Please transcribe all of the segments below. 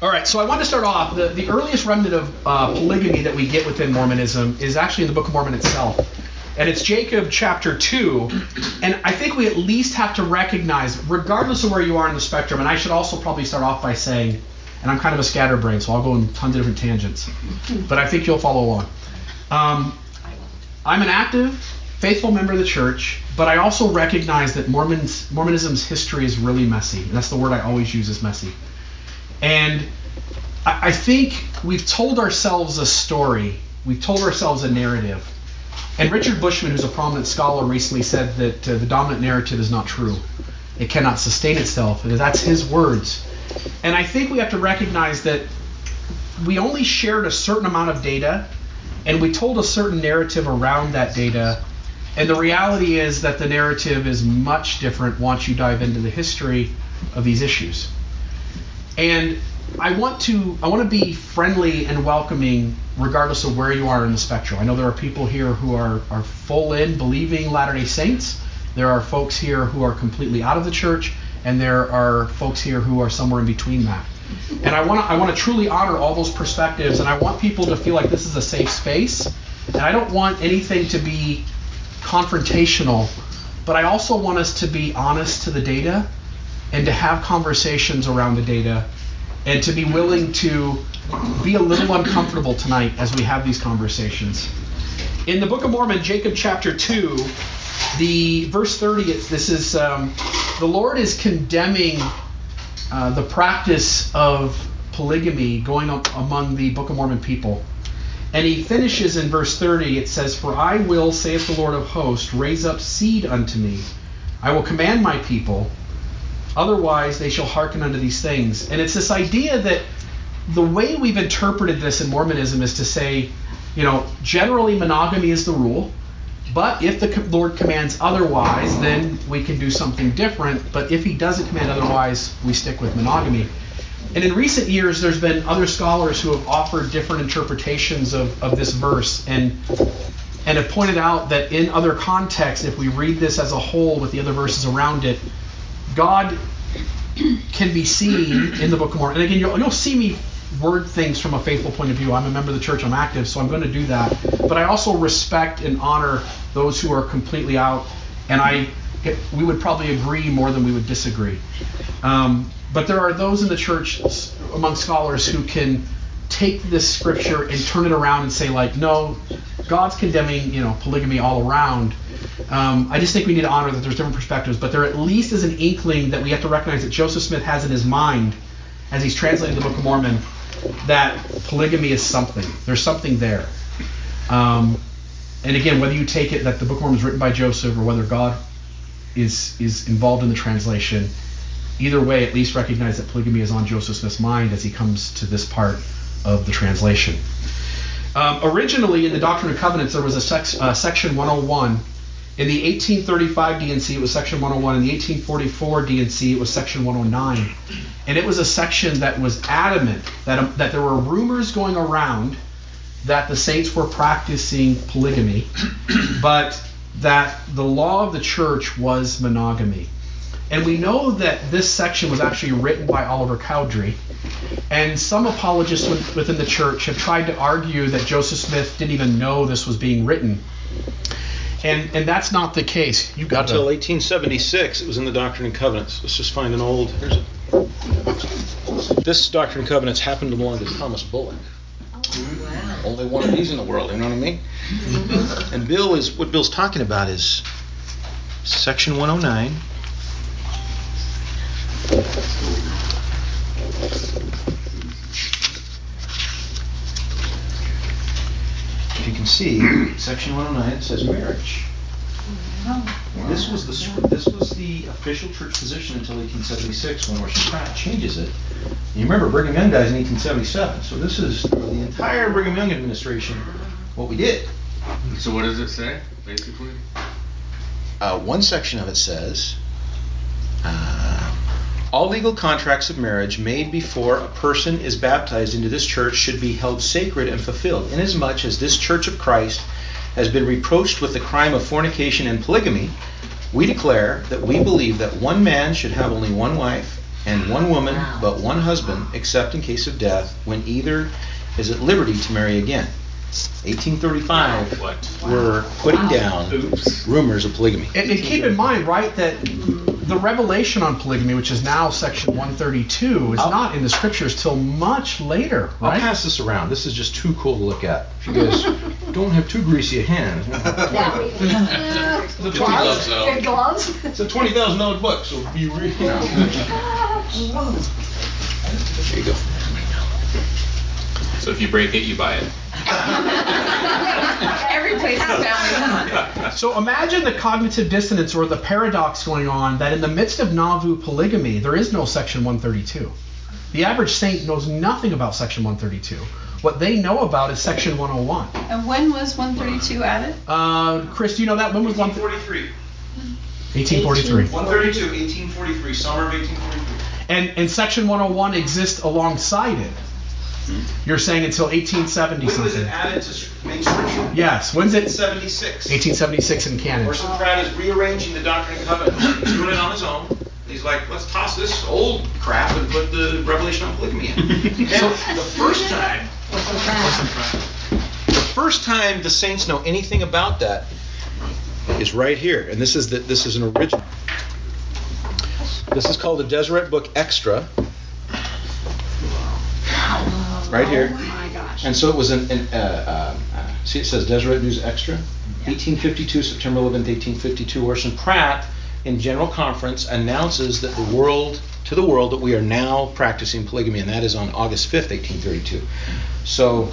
All right, so I want to start off. The, the earliest remnant of uh, polygamy that we get within Mormonism is actually in the Book of Mormon itself. And it's Jacob chapter 2. And I think we at least have to recognize, regardless of where you are in the spectrum, and I should also probably start off by saying, and I'm kind of a scatterbrain, so I'll go in tons of different tangents, but I think you'll follow along. Um, I'm an active, faithful member of the church, but I also recognize that Mormons, Mormonism's history is really messy. And that's the word I always use is messy. And I, I think we've told ourselves a story, we've told ourselves a narrative. And Richard Bushman, who's a prominent scholar, recently said that uh, the dominant narrative is not true. It cannot sustain itself. That's his words. And I think we have to recognize that we only shared a certain amount of data and we told a certain narrative around that data. And the reality is that the narrative is much different once you dive into the history of these issues. And I want to I want to be friendly and welcoming regardless of where you are in the spectrum. I know there are people here who are, are full in believing Latter-day Saints. There are folks here who are completely out of the church, and there are folks here who are somewhere in between that. And I want to I want to truly honor all those perspectives, and I want people to feel like this is a safe space. And I don't want anything to be confrontational, but I also want us to be honest to the data and to have conversations around the data and to be willing to be a little uncomfortable tonight as we have these conversations. In the Book of Mormon, Jacob chapter 2, the verse 30, this is um, the Lord is condemning uh, the practice of polygamy going up among the Book of Mormon people. And he finishes in verse 30, it says, For I will, saith the Lord of hosts, raise up seed unto me. I will command my people, Otherwise, they shall hearken unto these things. And it's this idea that the way we've interpreted this in Mormonism is to say, you know, generally monogamy is the rule, but if the Lord commands otherwise, then we can do something different. But if He doesn't command otherwise, we stick with monogamy. And in recent years, there's been other scholars who have offered different interpretations of, of this verse and and have pointed out that in other contexts, if we read this as a whole with the other verses around it, God can be seen in the Book of Mormon. And again, you'll, you'll see me word things from a faithful point of view. I'm a member of the church, I'm active, so I'm going to do that. But I also respect and honor those who are completely out, and I we would probably agree more than we would disagree. Um, but there are those in the church among scholars who can take this scripture and turn it around and say like, no, God's condemning you know polygamy all around. Um, I just think we need to honor that there's different perspectives, but there at least is an inkling that we have to recognize that Joseph Smith has in his mind as he's translating the Book of Mormon that polygamy is something. There's something there. Um, and again, whether you take it that the Book of Mormon is written by Joseph or whether God is is involved in the translation, either way, at least recognize that polygamy is on Joseph Smith's mind as he comes to this part of the translation. Um, originally, in the Doctrine and Covenants, there was a uh, section 101 in the 1835 D&C, it was section 101. In the 1844 D&C, it was section 109. And it was a section that was adamant that, um, that there were rumors going around that the saints were practicing polygamy, but that the law of the church was monogamy. And we know that this section was actually written by Oliver Cowdery. And some apologists within the church have tried to argue that Joseph Smith didn't even know this was being written. And and that's not the case. You got until 1876. It was in the Doctrine and Covenants. Let's just find an old. Here's it. This Doctrine and Covenants happened to belong to Thomas Bullock. Oh, wow. Only one of these in the world. You know what I mean? And Bill is what Bill's talking about is section 109. You can see, section 109 says marriage. This was the this was the official church position until 1876 when Orson Pratt changes it. you remember Brigham Young dies in 1877, so this is the entire Brigham Young administration what we did. So what does it say basically? Uh, one section of it says. Uh, all legal contracts of marriage made before a person is baptized into this church should be held sacred and fulfilled, inasmuch as this church of Christ has been reproached with the crime of fornication and polygamy. We declare that we believe that one man should have only one wife, and one woman, but one husband, except in case of death, when either is at liberty to marry again. 1835, What? we're putting down Oops. rumors of polygamy. And, and keep in mind, right, that the revelation on polygamy, which is now section 132, is I'll- not in the scriptures till much later, Right? I'll pass this around. This is just too cool to look at. If you guys don't have too greasy a hand. Yeah, uh, It's a gloves, though. good gloves. It's a twenty thousand dollar book, so be re- you know. There you go. So if you break it, you buy it. Every place has family. So imagine the cognitive dissonance or the paradox going on that in the midst of Nauvoo polygamy, there is no section 132. The average saint knows nothing about section 132. What they know about is section 101. And when was 132 added? Uh, Chris, do you know that? When was one? 1843. 1843. 132, 1843, summer of 1843. And and section 101 exists alongside it. Mm-hmm. You're saying until 1870 When was something. it added to main scripture? Yes. When's it? 76. 1876 in canon. Orson Pratt is rearranging the Doctrine and Covenants. He's doing it on his own. He's like, let's toss this old crap and put the Revelation on polygamy in. now, the first time, The first time the saints know anything about that is right here, and this is the, this is an original. This is called the Deseret Book Extra. Right here. Oh my gosh. And so it was an, an uh, uh, uh, see it says Deseret News Extra, 1852, September 11th, 1852. Orson Pratt, in General Conference, announces that the world to the world that we are now practicing polygamy, and that is on August 5th, 1832. So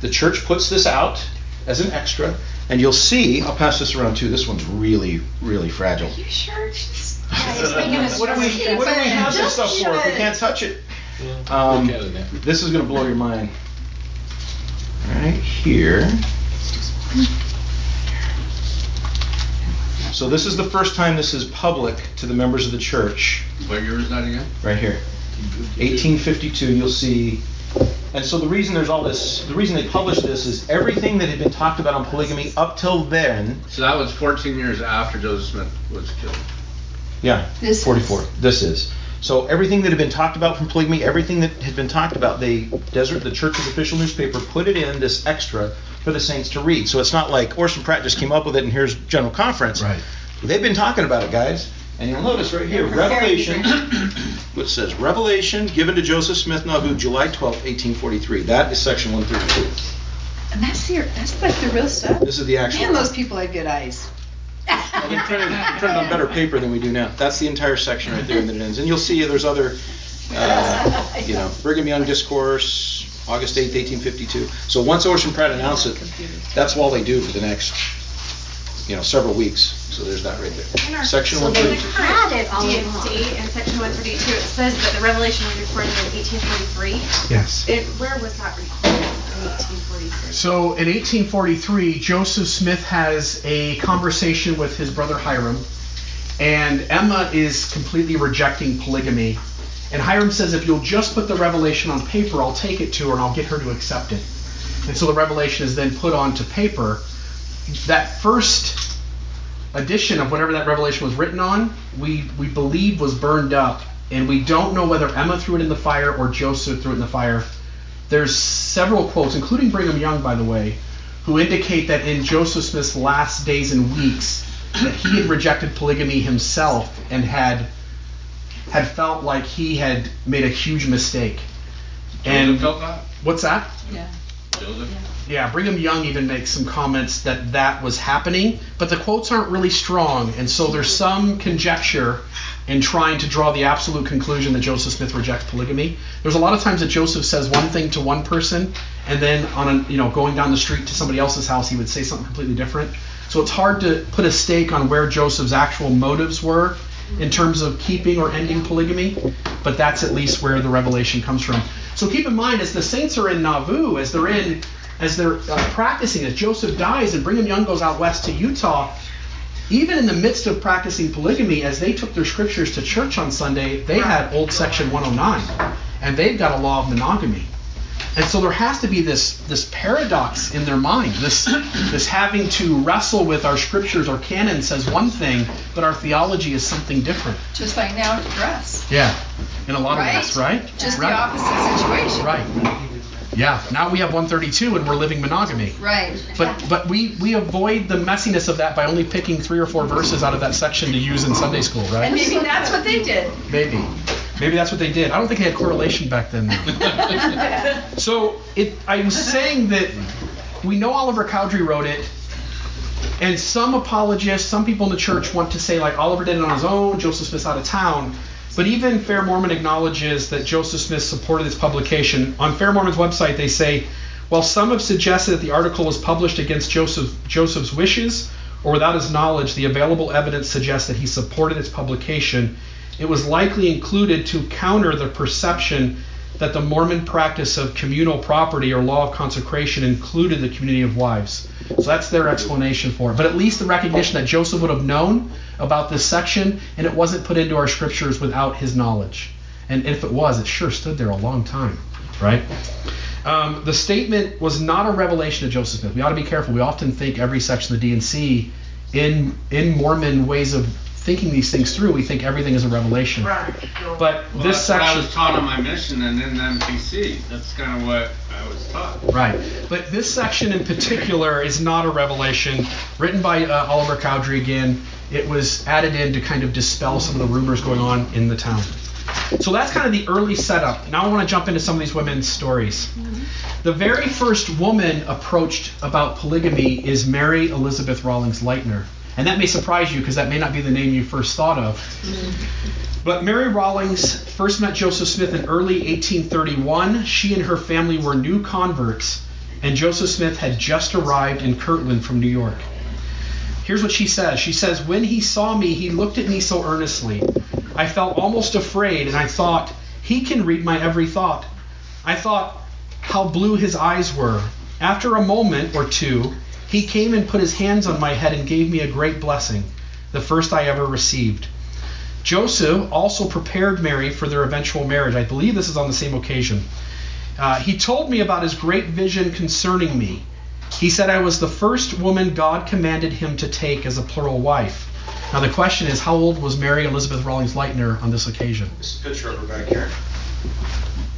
the church puts this out as an extra, and you'll see. I'll pass this around too. This one's really, really fragile. You sure? Just, yeah, he's making us What do we What do we have this stuff for if we can't touch it? Um, Look at it, yeah. this is going to blow your mind. Right here. So this is the first time this is public to the members of the church. What year was that again? Right here. 1852. You'll see. And so the reason there's all this, the reason they published this is everything that had been talked about on polygamy up till then. So that was 14 years after Joseph Smith was killed. Yeah, This 44. is- This is. So everything that had been talked about from polygamy, everything that had been talked about, they Deseret, the church's official newspaper, put it in this extra for the saints to read. So it's not like Orson Pratt just came up with it and here's general conference. Right. They've been talking about it, guys. And you'll notice right here, Revelation, which says Revelation given to Joseph Smith Nauvoo, July 12, 1843. That is section 132. And that's the, that's like the real stuff. This is the actual. Man, those people had good eyes. Well, they printed, printed on better paper than we do now. That's the entire section right there, and then it ends. And you'll see there's other, uh, you know, Brigham Young Discourse, August 8th, 1852. So once Orson Pratt announced it, that's all they do for the next, you know, several weeks. So there's that right there. Section So they 132. had it all along. D&C in section 132, it says that the revelation was recorded in 1843. Yes. It, where was that recorded in 1843? So in 1843, Joseph Smith has a conversation with his brother Hyrum, and Emma is completely rejecting polygamy. And Hyrum says, if you'll just put the revelation on paper, I'll take it to her and I'll get her to accept it. And so the revelation is then put onto paper. That first edition of whatever that revelation was written on, we, we believe was burned up. And we don't know whether Emma threw it in the fire or Joseph threw it in the fire. There's several quotes, including Brigham Young, by the way, who indicate that in Joseph Smith's last days and weeks, that he had rejected polygamy himself and had had felt like he had made a huge mistake. And And felt that? what's that? Yeah. Joseph? Yeah, Brigham Young even makes some comments that that was happening, but the quotes aren't really strong, and so there's some conjecture in trying to draw the absolute conclusion that Joseph Smith rejects polygamy. There's a lot of times that Joseph says one thing to one person, and then on a, you know going down the street to somebody else's house, he would say something completely different. So it's hard to put a stake on where Joseph's actual motives were in terms of keeping or ending polygamy, but that's at least where the revelation comes from. So keep in mind, as the saints are in Nauvoo, as they're in, as they're uh, practicing, as Joseph dies and Brigham Young goes out west to Utah, even in the midst of practicing polygamy, as they took their scriptures to church on Sunday, they had Old Section 109, and they've got a law of monogamy. And so there has to be this this paradox in their mind, this this having to wrestle with our scriptures. Our canon says one thing, but our theology is something different. Just like now to dress. Yeah. in a lot Right. of ways, right? Just right. the opposite situation. Right. Yeah. Now we have 132 and we're living monogamy. Right. But but we we avoid the messiness of that by only picking three or four verses out of that section to use in Sunday school, right? And maybe that's what they did. Maybe. Maybe that's what they did. I don't think they had correlation back then. So it, I'm saying that we know Oliver Cowdery wrote it, and some apologists, some people in the church want to say like Oliver did it on his own, Joseph Smith's out of town. But even Fair Mormon acknowledges that Joseph Smith supported its publication. On Fair Mormon's website, they say, while some have suggested that the article was published against Joseph, Joseph's wishes or without his knowledge, the available evidence suggests that he supported its publication. It was likely included to counter the perception that the Mormon practice of communal property or law of consecration included the community of wives. So that's their explanation for it. But at least the recognition that Joseph would have known about this section and it wasn't put into our scriptures without his knowledge. And if it was, it sure stood there a long time, right? Um, the statement was not a revelation of Joseph Smith. We ought to be careful. We often think every section of the D&C in in Mormon ways of thinking these things through, we think everything is a revelation. Right. Well, But this that's what I section was taught on my mission and in the MTC. That's kind of what I was taught. Right. But this section in particular is not a revelation. Written by uh, Oliver Cowdery again. It was added in to kind of dispel some of the rumors going on in the town. So that's kind of the early setup. Now I want to jump into some of these women's stories. The very first woman approached about polygamy is Mary Elizabeth Rollins Lightner. And that may surprise you because that may not be the name you first thought of. But Mary Rollins first met Joseph Smith in early 1831. She and her family were new converts, and Joseph Smith had just arrived in Kirtland from New York. Here's what she says. She says, When he saw me, he looked at me so earnestly. I felt almost afraid, and I thought, He can read my every thought. I thought how blue his eyes were. After a moment or two, he came and put his hands on my head and gave me a great blessing, the first I ever received. Joseph also prepared Mary for their eventual marriage. I believe this is on the same occasion. Uh, he told me about his great vision concerning me. He said I was the first woman God commanded him to take as a plural wife. Now the question is, how old was Mary Elizabeth Rollins Lightner on this occasion? This a picture of her back here.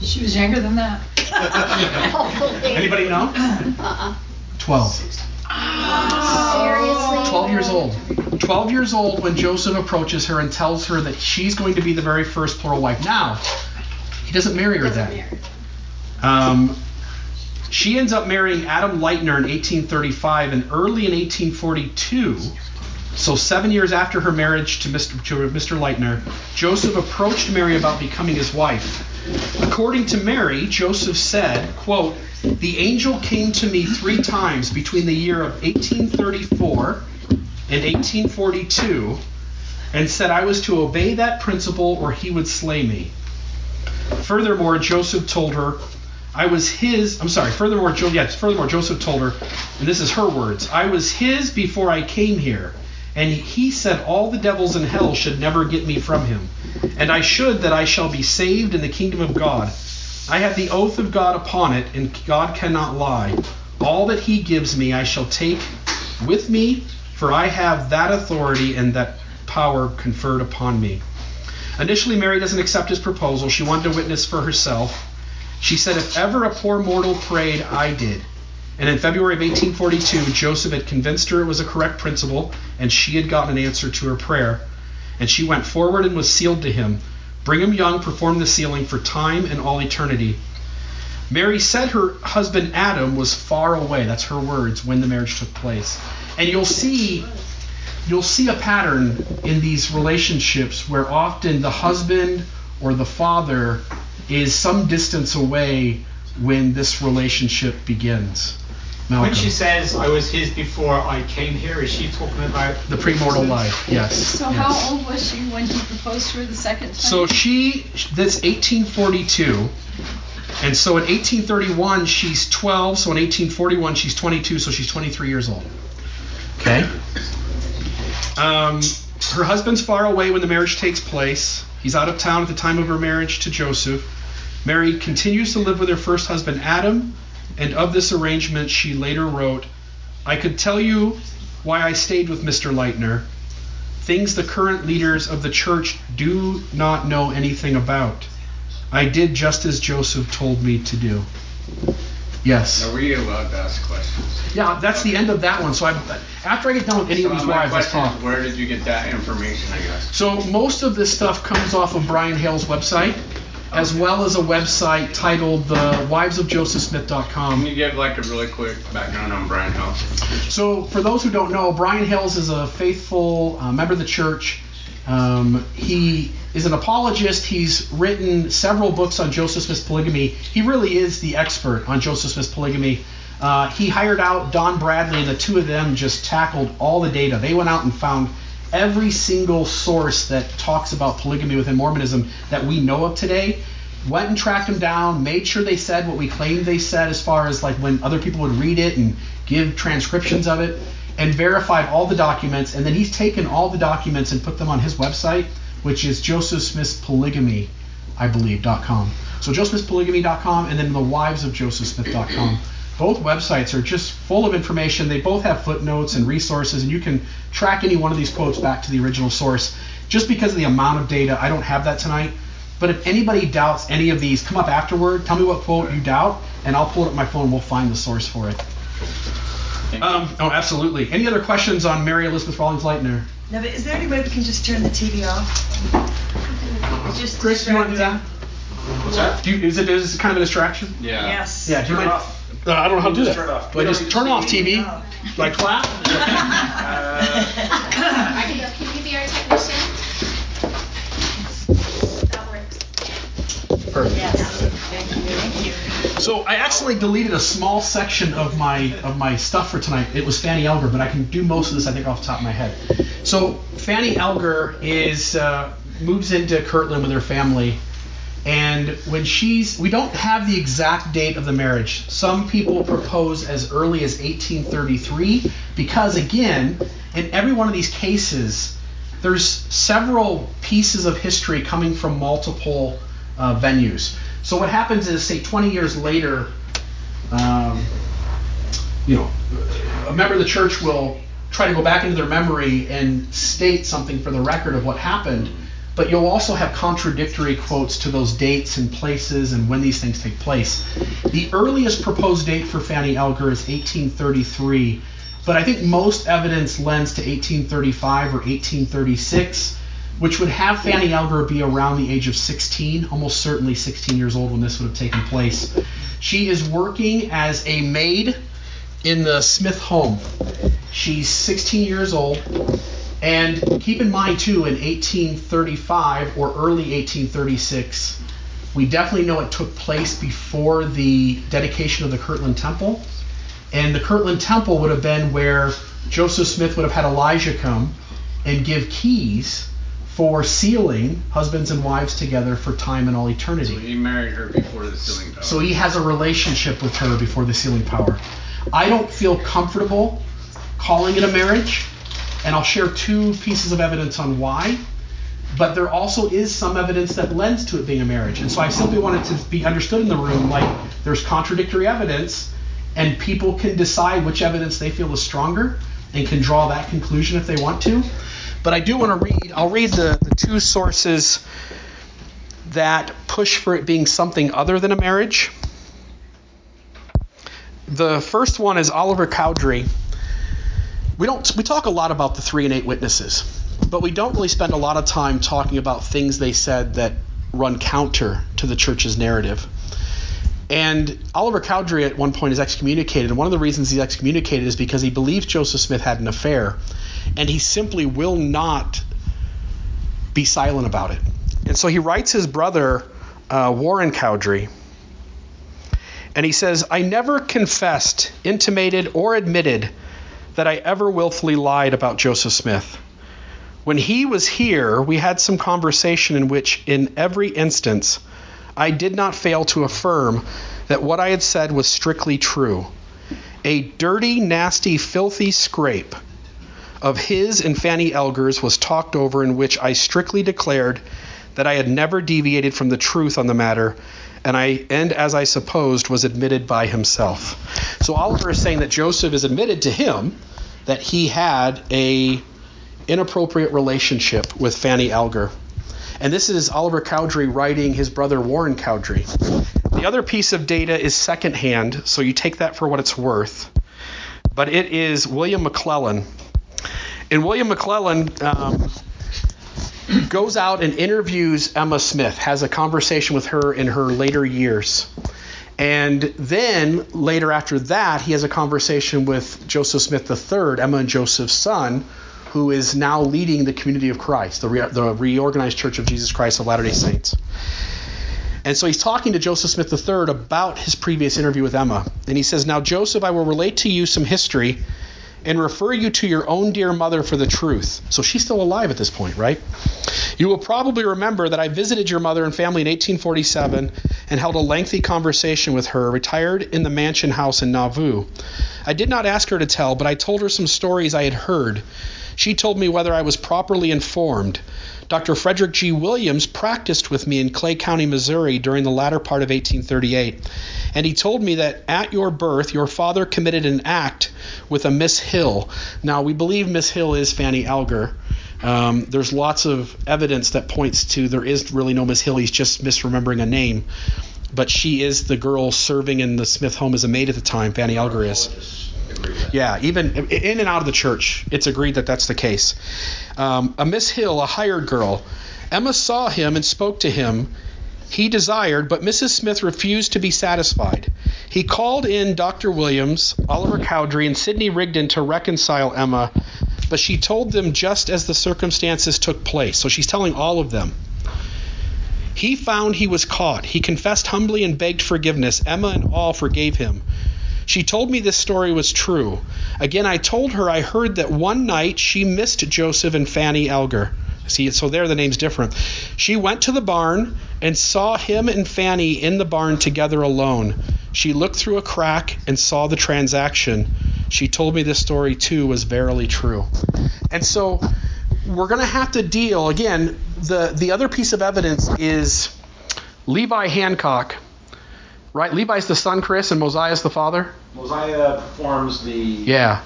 She was younger than that. Anybody know? Uh-uh. 12. Seriously? 12 years old. 12 years old when Joseph approaches her and tells her that she's going to be the very first plural wife. Now, he doesn't marry her Doesn't then. marry. Um, she ends up marrying Adam Lightner in 1835, and early in 1842, so seven years after her marriage to Mr. to Mr. Lightner, Joseph approached Mary about becoming his wife. According to Mary, Joseph said, quote, The angel came to me three times between the year of 1834 and 1842 and said I was to obey that principle or he would slay me. Furthermore, Joseph told her, I was his. I'm sorry. Furthermore, jo- yes, furthermore, Joseph told her, and this is her words I was his before I came here, and he said all the devils in hell should never get me from him, and I should that I shall be saved in the kingdom of God. I have the oath of God upon it, and God cannot lie. All that he gives me I shall take with me, for I have that authority and that power conferred upon me. Initially, Mary doesn't accept his proposal. She wanted to witness for herself. She said, If ever a poor mortal prayed, I did. And in February of 1842, Joseph had convinced her it was a correct principle, and she had gotten an answer to her prayer. And she went forward and was sealed to him. Brigham Young performed the sealing for time and all eternity. Mary said her husband Adam was far away. That's her words when the marriage took place. And you'll see you'll see a pattern in these relationships where often the husband or the father is some distance away when this relationship begins. Malcolm. When she says, I was his before I came here, is she talking about the premortal life, yes. So yes. how old was she when he proposed to her the second time? So she, that's 1842. And so in 1831, she's 12. So in 1841, she's 22. So she's 23 years old. Okay? Um, her husband's far away when the marriage takes place. He's out of town at the time of her marriage to Joseph. Mary continues to live with her first husband, Adam. And of this arrangement, she later wrote, I could tell you why I stayed with Mr. Lightner things the current leaders of the church do not know anything about. I did just as Joseph told me to do. Yes. Are we allowed to ask questions? Yeah, that's the end of that one. So I, after I get done with any So of these wives, let's talk. where did you get that information? I guess. So most of this stuff comes off of Brian Hale's website, as well as a website titled the Can you give like a really quick background on Brian House? So for those who don't know, Brian Hales is a faithful uh, member of the church. Um, he is an apologist. He's written several books on Joseph Smith's polygamy. He really is the expert on Joseph Smith's polygamy. Uh, he hired out Don Bradley, and the two of them just tackled all the data. They went out and found every single source that talks about polygamy within Mormonism that we know of today. Went and tracked them down, made sure they said what we claimed they said as far as like when other people would read it and give transcriptions of it, and verified all the documents. And then he's taken all the documents and put them on his website, which is Joseph Smith's Polygamy, I believe, dot .com. So josephsmithpolygamy.com and then the wives of josephsmith.com. Both websites are just full of information. They both have footnotes and resources, and you can track any one of these quotes back to the original source. Just because of the amount of data, I don't have that tonight. But if anybody doubts any of these, come up afterward, tell me what quote you doubt, and I'll pull it up my phone. We'll find the source for it. Um, oh, absolutely. Any other questions on Mary Elizabeth Rollins Lightner? No, but is there any way we can just turn the TV off? It's just Chris, you want to do that? What's that? Do you, is it is it kind of a distraction? Yeah. Yes. Yeah. Do you Turn it mind? Off. Uh, I don't know how to do Just that. turn off. Do I just turn off TV? No. Like clap? Are you, can you be our technician? That works. Perfect. Yes. Thank you. So I accidentally deleted a small section of my of my stuff for tonight. It was Fanny Alger, but I can do most of this I think off the top of my head. So Fanny Alger is uh, moves into Kirtland with her family, and when she's we don't have the exact date of the marriage. Some people propose as early as 1833 because again, in every one of these cases, there's several pieces of history coming from multiple uh, venues. So what happens is, say, 20 years later, um, you know, a member of the church will try to go back into their memory and state something for the record of what happened, but you'll also have contradictory quotes to those dates and places and when these things take place. The earliest proposed date for Fanny Alger is 1833, but I think most evidence lends to 1835 or 1836 which would have Fanny Alger be around the age of 16, almost certainly 16 years old when this would have taken place. She is working as a maid in the Smith home. She's 16 years old. And keep in mind, too, in 1835 or early 1836, we definitely know it took place before the dedication of the Kirtland Temple. And the Kirtland Temple would have been where Joseph Smith would have had Elijah come and give keys for sealing husbands and wives together for time and all eternity. So he married her before the sealing power. So he has a relationship with her before the sealing power. I don't feel comfortable calling it a marriage, and I'll share two pieces of evidence on why. But there also is some evidence that lends to it being a marriage. And so I simply wanted to be understood in the room like there's contradictory evidence, and people can decide which evidence they feel is stronger and can draw that conclusion if they want to. But I do want to read, I'll read the, the two sources that push for it being something other than a marriage. The first one is Oliver Cowdery. We don't we talk a lot about the three and eight witnesses, but we don't really spend a lot of time talking about things they said that run counter to the church's narrative. And Oliver Cowdery at one point is excommunicated, and one of the reasons he's excommunicated is because he believes Joseph Smith had an affair, and he simply will not be silent about it. And so he writes his brother, uh, Warren Cowdery, and he says, I never confessed, intimated, or admitted that I ever willfully lied about Joseph Smith. When he was here, we had some conversation in which, in every instance, I did not fail to affirm that what I had said was strictly true. A dirty, nasty, filthy scrape of his and Fanny Alger's was talked over, in which I strictly declared that I had never deviated from the truth on the matter, and I and as I supposed was admitted by himself. So Oliver is saying that Joseph is admitted to him that he had a inappropriate relationship with Fanny Alger. And this is Oliver Cowdery writing his brother Warren Cowdery. The other piece of data is secondhand, so you take that for what it's worth. But it is William McLellin. And William McLellin um, goes out and interviews Emma Smith, has a conversation with her in her later years. And then later after that, he has a conversation with Joseph Smith III, Emma and Joseph's son, who is now leading the community of Christ, the, re- the reorganized Church of Jesus Christ of Latter day Saints. And so he's talking to Joseph Smith III about his previous interview with Emma. And he says, Now, Joseph, I will relate to you some history and refer you to your own dear mother for the truth. So she's still alive at this point, right? You will probably remember that I visited your mother and family in 1847 and held a lengthy conversation with her, retired in the mansion house in Nauvoo. I did not ask her to tell, but I told her some stories I had heard. She told me whether I was properly informed. Dr. Frederick G. Williams practiced with me in Clay County, Missouri during the latter part of 1838, and he told me that at your birth your father committed an act with a Miss Hill. Now, we believe Miss Hill is Fanny Alger. Um, there's lots of evidence that points to there is really no Miss Hill. He's just misremembering a name. But she is the girl serving in the Smith home as a maid at the time. Fanny Alger is. Yeah, even in and out of the church, it's agreed that that's the case. Um, a Miss Hill, a hired girl, Emma saw him and spoke to him. He desired, but Mrs. Smith refused to be satisfied. He called in Dr. Williams, Oliver Cowdery, and Sidney Rigdon to reconcile Emma, but she told them just as the circumstances took place. So she's telling all of them. He found he was caught. He confessed humbly and begged forgiveness. Emma and all forgave him. She told me this story was true. Again, I told her I heard that one night she missed Joseph and Fanny Alger. See, so there the name's different. She went to the barn and saw him and Fanny in the barn together alone. She looked through a crack and saw the transaction. She told me this story too was verily true. And so we're going to have to deal again. The the other piece of evidence is Levi Hancock right? Levi's the son, Chris, and Mosiah's the father. Mosiah performs the. Yeah.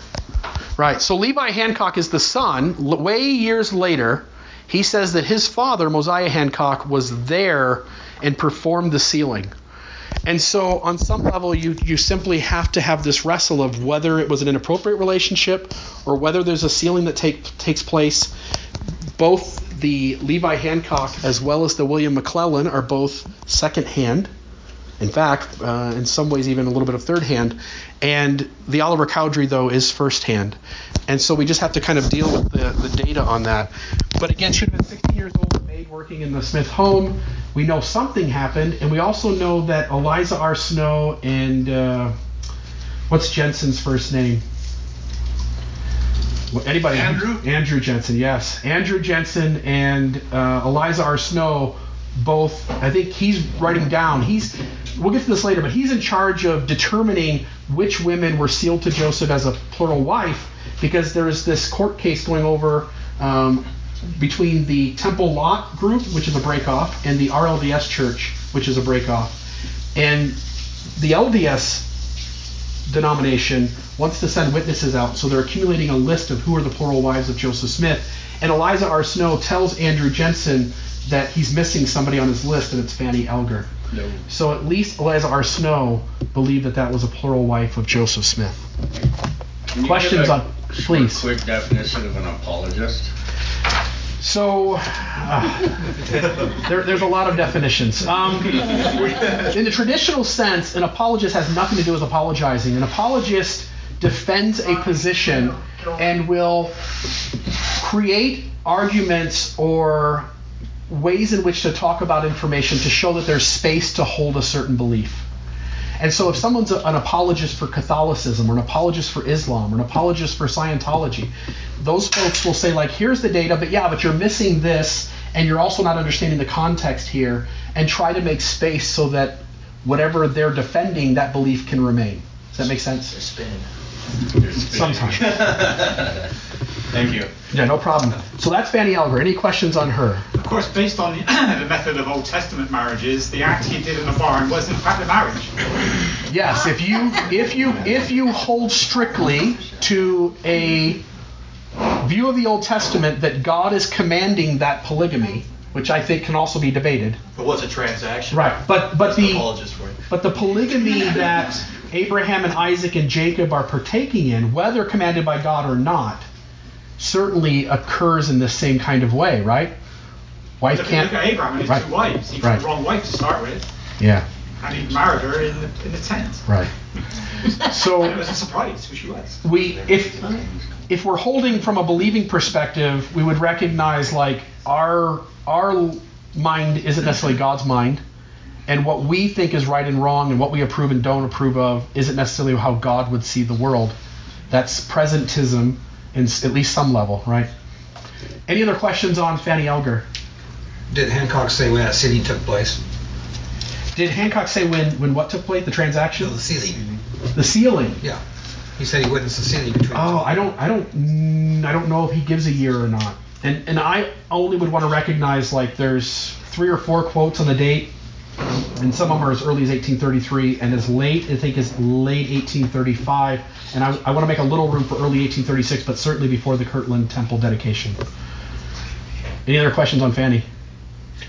Right. So Levi Hancock is the son. Way years later, he says that his father, Mosiah Hancock, was there and performed the sealing. And so, on some level, you, you simply have to have this wrestle of whether it was an inappropriate relationship or whether there's a sealing that take, takes place. Both the Levi Hancock as well as the William McLellin are both second hand. In fact, uh, in some ways, even a little bit of third hand. And the Oliver Cowdery, though, is first hand. And so we just have to kind of deal with the, the data on that. But again, she would have been 16 years old, maid working in the Smith home. We know something happened. And we also know that Eliza R. Snow and uh, what's Jenson's first name? Anybody? Andrew? Andrew Jenson, yes. Andrew Jenson and uh, Eliza R. Snow both i think he's writing down he's we'll get to this later but he's in charge of determining which women were sealed to joseph as a plural wife because there is this court case going over um, between the temple lot group which is a breakoff and the rlds church which is a breakoff. And the lds denomination wants to send witnesses out so they're accumulating a list of who are the plural wives of joseph smith. And eliza r. Snow tells andrew jenson that he's missing somebody on his list, and it's Fanny Alger. No. So at least Eliza R. Snow believed that that was a plural wife of Joseph Smith. Can Questions on- please. Quick definition of an apologist. So uh, there, there's a lot of definitions. Um, in the traditional sense, an apologist has nothing to do with apologizing. An apologist defends a position and will create arguments or ways in which to talk about information to show that there's space to hold a certain belief. And so, if someone's a, an apologist for Catholicism, or an apologist for Islam, or an apologist for Scientology, those folks will say, like, here's the data, but yeah, but you're missing this, and you're also not understanding the context here, and try to make space so that whatever they're defending, that belief can remain. Does that make sense? They're. Sometimes. Thank you. Yeah, no problem. So that's Fanny Alger. Any questions on her? Of course, based on the, the method of Old Testament marriages, the act he did in the barn was in fact a marriage. Yes, if you if you if you hold strictly to a view of the Old Testament that God is commanding that polygamy, which I think can also be debated. But what's a transaction? Right, but but the for it. but the polygamy that Abraham and Isaac and Jacob are partaking in, whether commanded by God or not, certainly occurs in the same kind of way, right? Wife Look, can't. look at Abraham and his right. two wives. He Right. the wrong wife to start with, Yeah. and he married her in the, in the tent. Right. So it was a surprise who she was. we if if we're holding from a believing perspective, we would recognize like our our mind isn't necessarily God's mind, and what we think is right and wrong, and what we approve and don't approve of, isn't necessarily how God would see the world. That's presentism, in at least some level, right? Any other questions on Fanny Alger? Did Hancock say when that sealing took place? Did Hancock say when when what took place? The transaction? No, the sealing. The sealing. Yeah. He said he witnessed the sealing between. Oh, I don't, I don't, mm, I don't know if he gives a year or not. And and I only would want to recognize like there's three or four quotes on the date, and some of them are as early as 1833 and as late I think as late 1835. And I, I want to make a little room for early 1836, but certainly before the Kirtland Temple dedication. Any other questions on Fanny?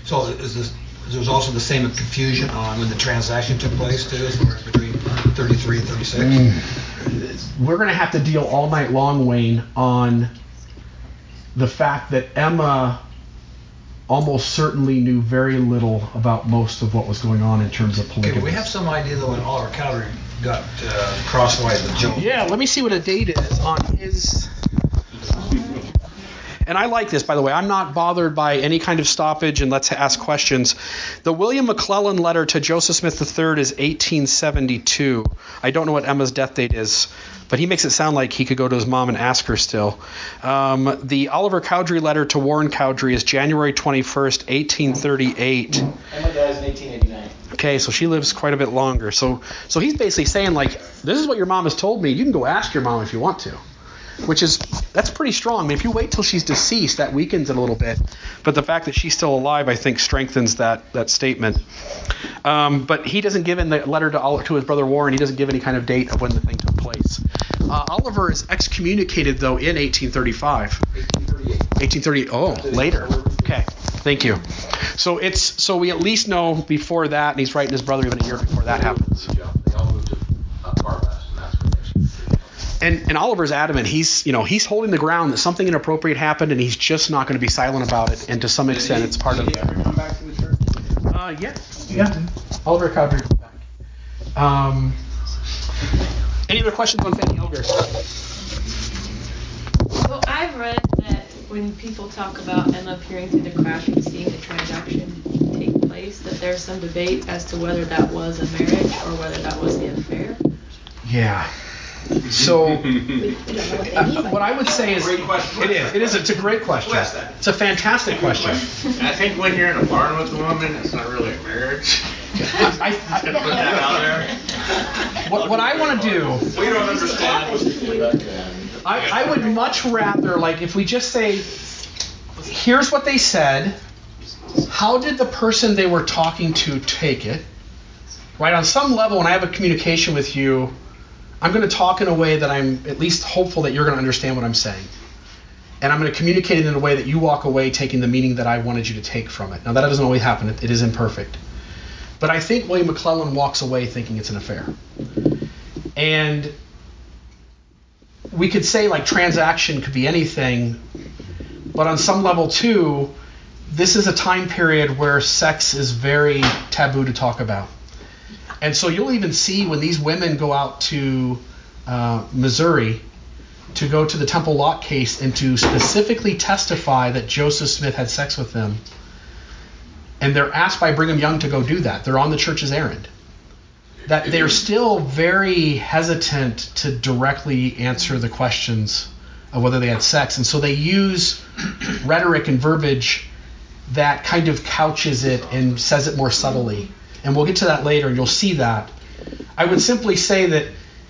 So is this? There's also the same confusion on when the transaction took place too, as far as between 33 and 36. Mm. We're going to have to deal all night long, Wayne, on the fact that Emma almost certainly knew very little about most of what was going on in terms of Okay, polygamy. but we have some idea though when Oliver Cowdery got uh, crosswise with Joe. Yeah, let me see what a date is on his. And I like this, by the way. I'm not bothered by any kind of stoppage, and let's ask questions. The William McLellin letter to Joseph Smith III is 1872. I don't know what Emma's death date is, but he makes it sound like he could go to his mom and ask her still. Um, the Oliver Cowdery letter to Warren Cowdery is January 21st, 1838. Emma dies in 1889. Okay, so she lives quite a bit longer. So so he's basically saying like, this is what your mom has told me. You can go ask your mom if you want to. Which is that's pretty strong. I mean, if you wait till she's deceased, that weakens it a little bit. But the fact that she's still alive, I think, strengthens that that statement. Um, but he doesn't give in the letter to to his brother Warren. He doesn't give any kind of date of when the thing took place. Uh, Oliver is excommunicated though in 1835. 1838. Oh, later. Okay. Thank you. So it's so we at least know before that, and he's writing his brother even a year before that happens. They all moved to uh, far west, and that's where they. And and Oliver's adamant. He's you know he's holding the ground that something inappropriate happened, and he's just not going to be silent about it. And to some extent, it's part of. Did he ever come back to the church? Uh, yeah, yeah. Oliver Cowdery back. Um, any other questions on Fanny Alger? So I've read that when people talk about Emma peering through the crack and seeing the transaction take place, that there's some debate as to whether that was a marriage or whether that was the affair. Yeah. So We, we don't know what uh, what I would say is Great question. it is it is it's a great question. Who that? It's a fantastic question. I think when you're in a barn with a woman, it's not really a marriage. I, I, Put that out there. what, what I want to do We don't understand. I, I would much rather, like, if we just say, here's what they said, how did the person they were talking to take it? Right? On some level, when I have a communication with you, I'm going to talk in a way that I'm at least hopeful that you're going to understand what I'm saying. And I'm going to communicate it in a way that you walk away taking the meaning that I wanted you to take from it. Now, that doesn't always happen, it, is imperfect. But I think William McLellin walks away thinking it's an affair. And we could say like transaction could be anything, but on some level too, this is a time period where sex is very taboo to talk about. And so you'll even see when these women go out to uh, Missouri to go to the Temple Lot case and to specifically testify that Joseph Smith had sex with them. And they're asked by Brigham Young to go do that. They're on the church's errand that they're still very hesitant to directly answer the questions of whether they had sex. And so they use rhetoric and verbiage that kind of couches it and says it more subtly. And we'll get to that later, and you'll see that. I would simply say that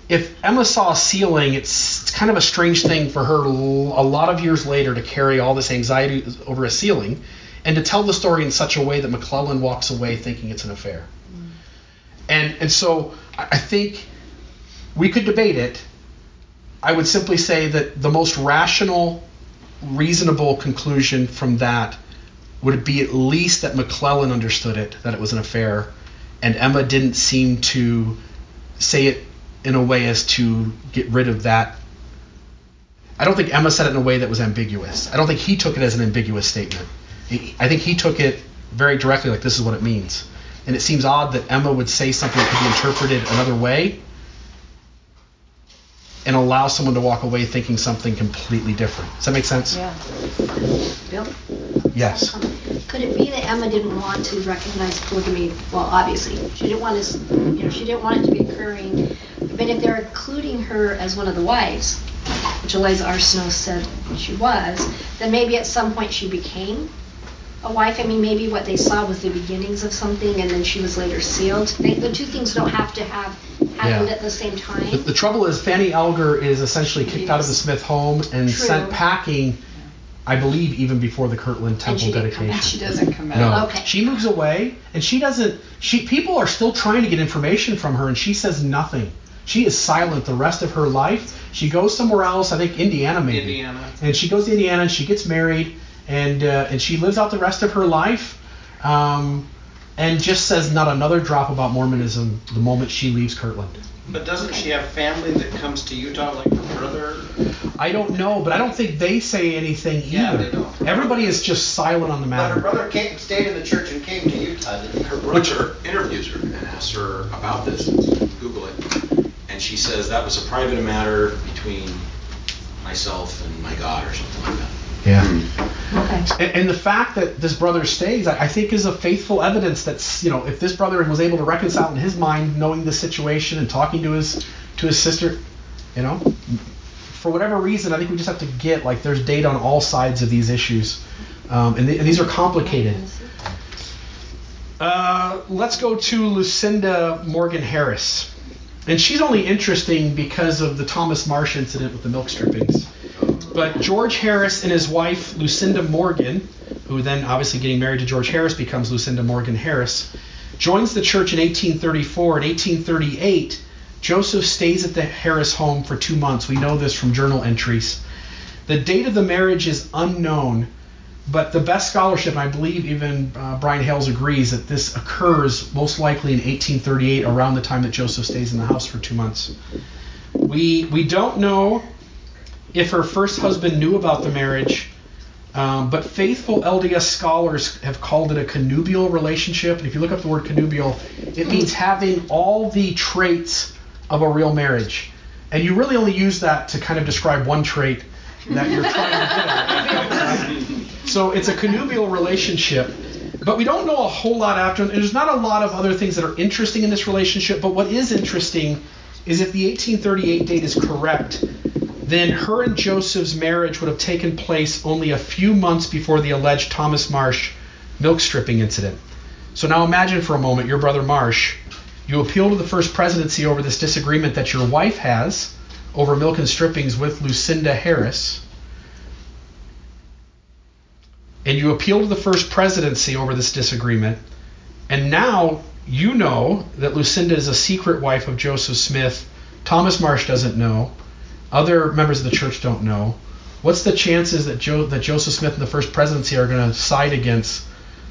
if Emma saw a sealing, it's, it's kind of a strange thing for her a lot of years later to carry all this anxiety over a sealing and to tell the story in such a way that McLellin walks away thinking it's an affair. Mm. And and so I think we could debate it. I would simply say that the most rational, reasonable conclusion from that would be at least that McLellin understood it, that it was an affair, and Emma didn't seem to say it in a way as to get rid of that. I don't think Emma said it in a way that was ambiguous. I don't think he took it as an ambiguous statement. I think he took it very directly, like this is what it means. And it seems odd that Emma would say something that could be interpreted another way and allow someone to walk away thinking something completely different. Does that make sense? Yeah. Bill? Yes. Could it be that Emma didn't want to recognize polygamy? Well, obviously, she didn't want to, you know, she didn't want it to be occurring. But if they're including her as one of the wives, which Eliza R. Snow said she was, then maybe at some point she became a wife. I mean, maybe what they saw was the beginnings of something, and then she was later sealed. They, the two things don't have to have happened Yeah. at the same The, time. the trouble is, Fanny Alger is essentially kicked out of the Smith home and True. sent packing, I believe, even before the Kirtland Temple she didn't come dedication. back. She doesn't come No. Okay. she moves away, and she doesn't. She people are still trying to get information from her, and she says nothing. She is silent the rest of her life. She goes somewhere else. I think Indiana, maybe. Indiana. And she goes to Indiana, and she gets married, and uh, and she lives out the rest of her life, um, and just says not another drop about Mormonism the moment she leaves Kirtland. But doesn't she have family that comes to Utah, like her brother? I don't know, but I don't think they say anything either. Yeah, they don't. Everybody is just silent on the matter. But her brother came, stayed in the church and came to Utah, didn't? Her brother interviews her and asks her about this. Google it. And she says that was a private matter between myself and my God or something like that. Yeah. Okay. And, and the fact that this brother stays, I, I think, is a faithful evidence that you know if this brother was able to reconcile in his mind, knowing the situation and talking to his to his sister, you know, for whatever reason, I think we just have to get like there's data on all sides of these issues, um, and, th- and these are complicated. Uh, let's go to Lucinda Morgan Harris. And she's only interesting because of the Thomas Marsh incident with the milk strippings. But George Harris and his wife, Lucinda Morgan, who then obviously getting married to George Harris becomes Lucinda Morgan Harris, joins the church in 1834. In 1838, Joseph stays at the Harris home for two months. We know this from journal entries. The date of the marriage is unknown, but the best scholarship, I believe even uh, Brian Hales agrees, that this occurs most likely in 1838, around the time that Joseph stays in the house for two months. We we don't know if her first husband knew about the marriage, um, but faithful LDS scholars have called it a connubial relationship. And if you look up the word connubial, it means having all the traits of a real marriage. And you really only use that to kind of describe one trait that you're trying to get at. So it's a connubial relationship. But we don't know a whole lot after. and There's not a lot of other things that are interesting in this relationship. But what is interesting is if the 1838 date is correct, then her and Joseph's marriage would have taken place only a few months before the alleged Thomas Marsh milk stripping incident. So now imagine for a moment your brother Marsh. You appeal to the first presidency over this disagreement that your wife has over milk and strippings with Lucinda Harris. And you appeal to the first presidency over this disagreement. And now you know that Lucinda is a secret wife of Joseph Smith. Thomas Marsh doesn't know. Other members of the church don't know. What's the chances that, that Joseph Smith and the first presidency are going to side against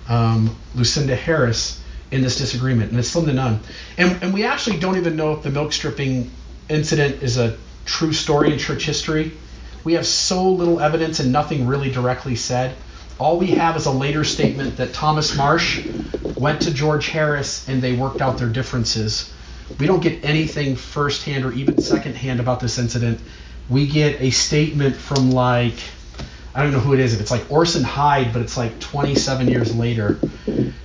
um, Lucinda Harris in this disagreement? And it's slim to none. And, and we actually don't even know if the milk stripping incident is a true story in church history. We have so little evidence and nothing really directly said. All we have is a later statement that Thomas Marsh went to George Harris and they worked out their differences. We don't get anything firsthand or even secondhand about this incident. We get a statement from like I don't know who it is. If it's like Orson Hyde, but it's like 27 years later.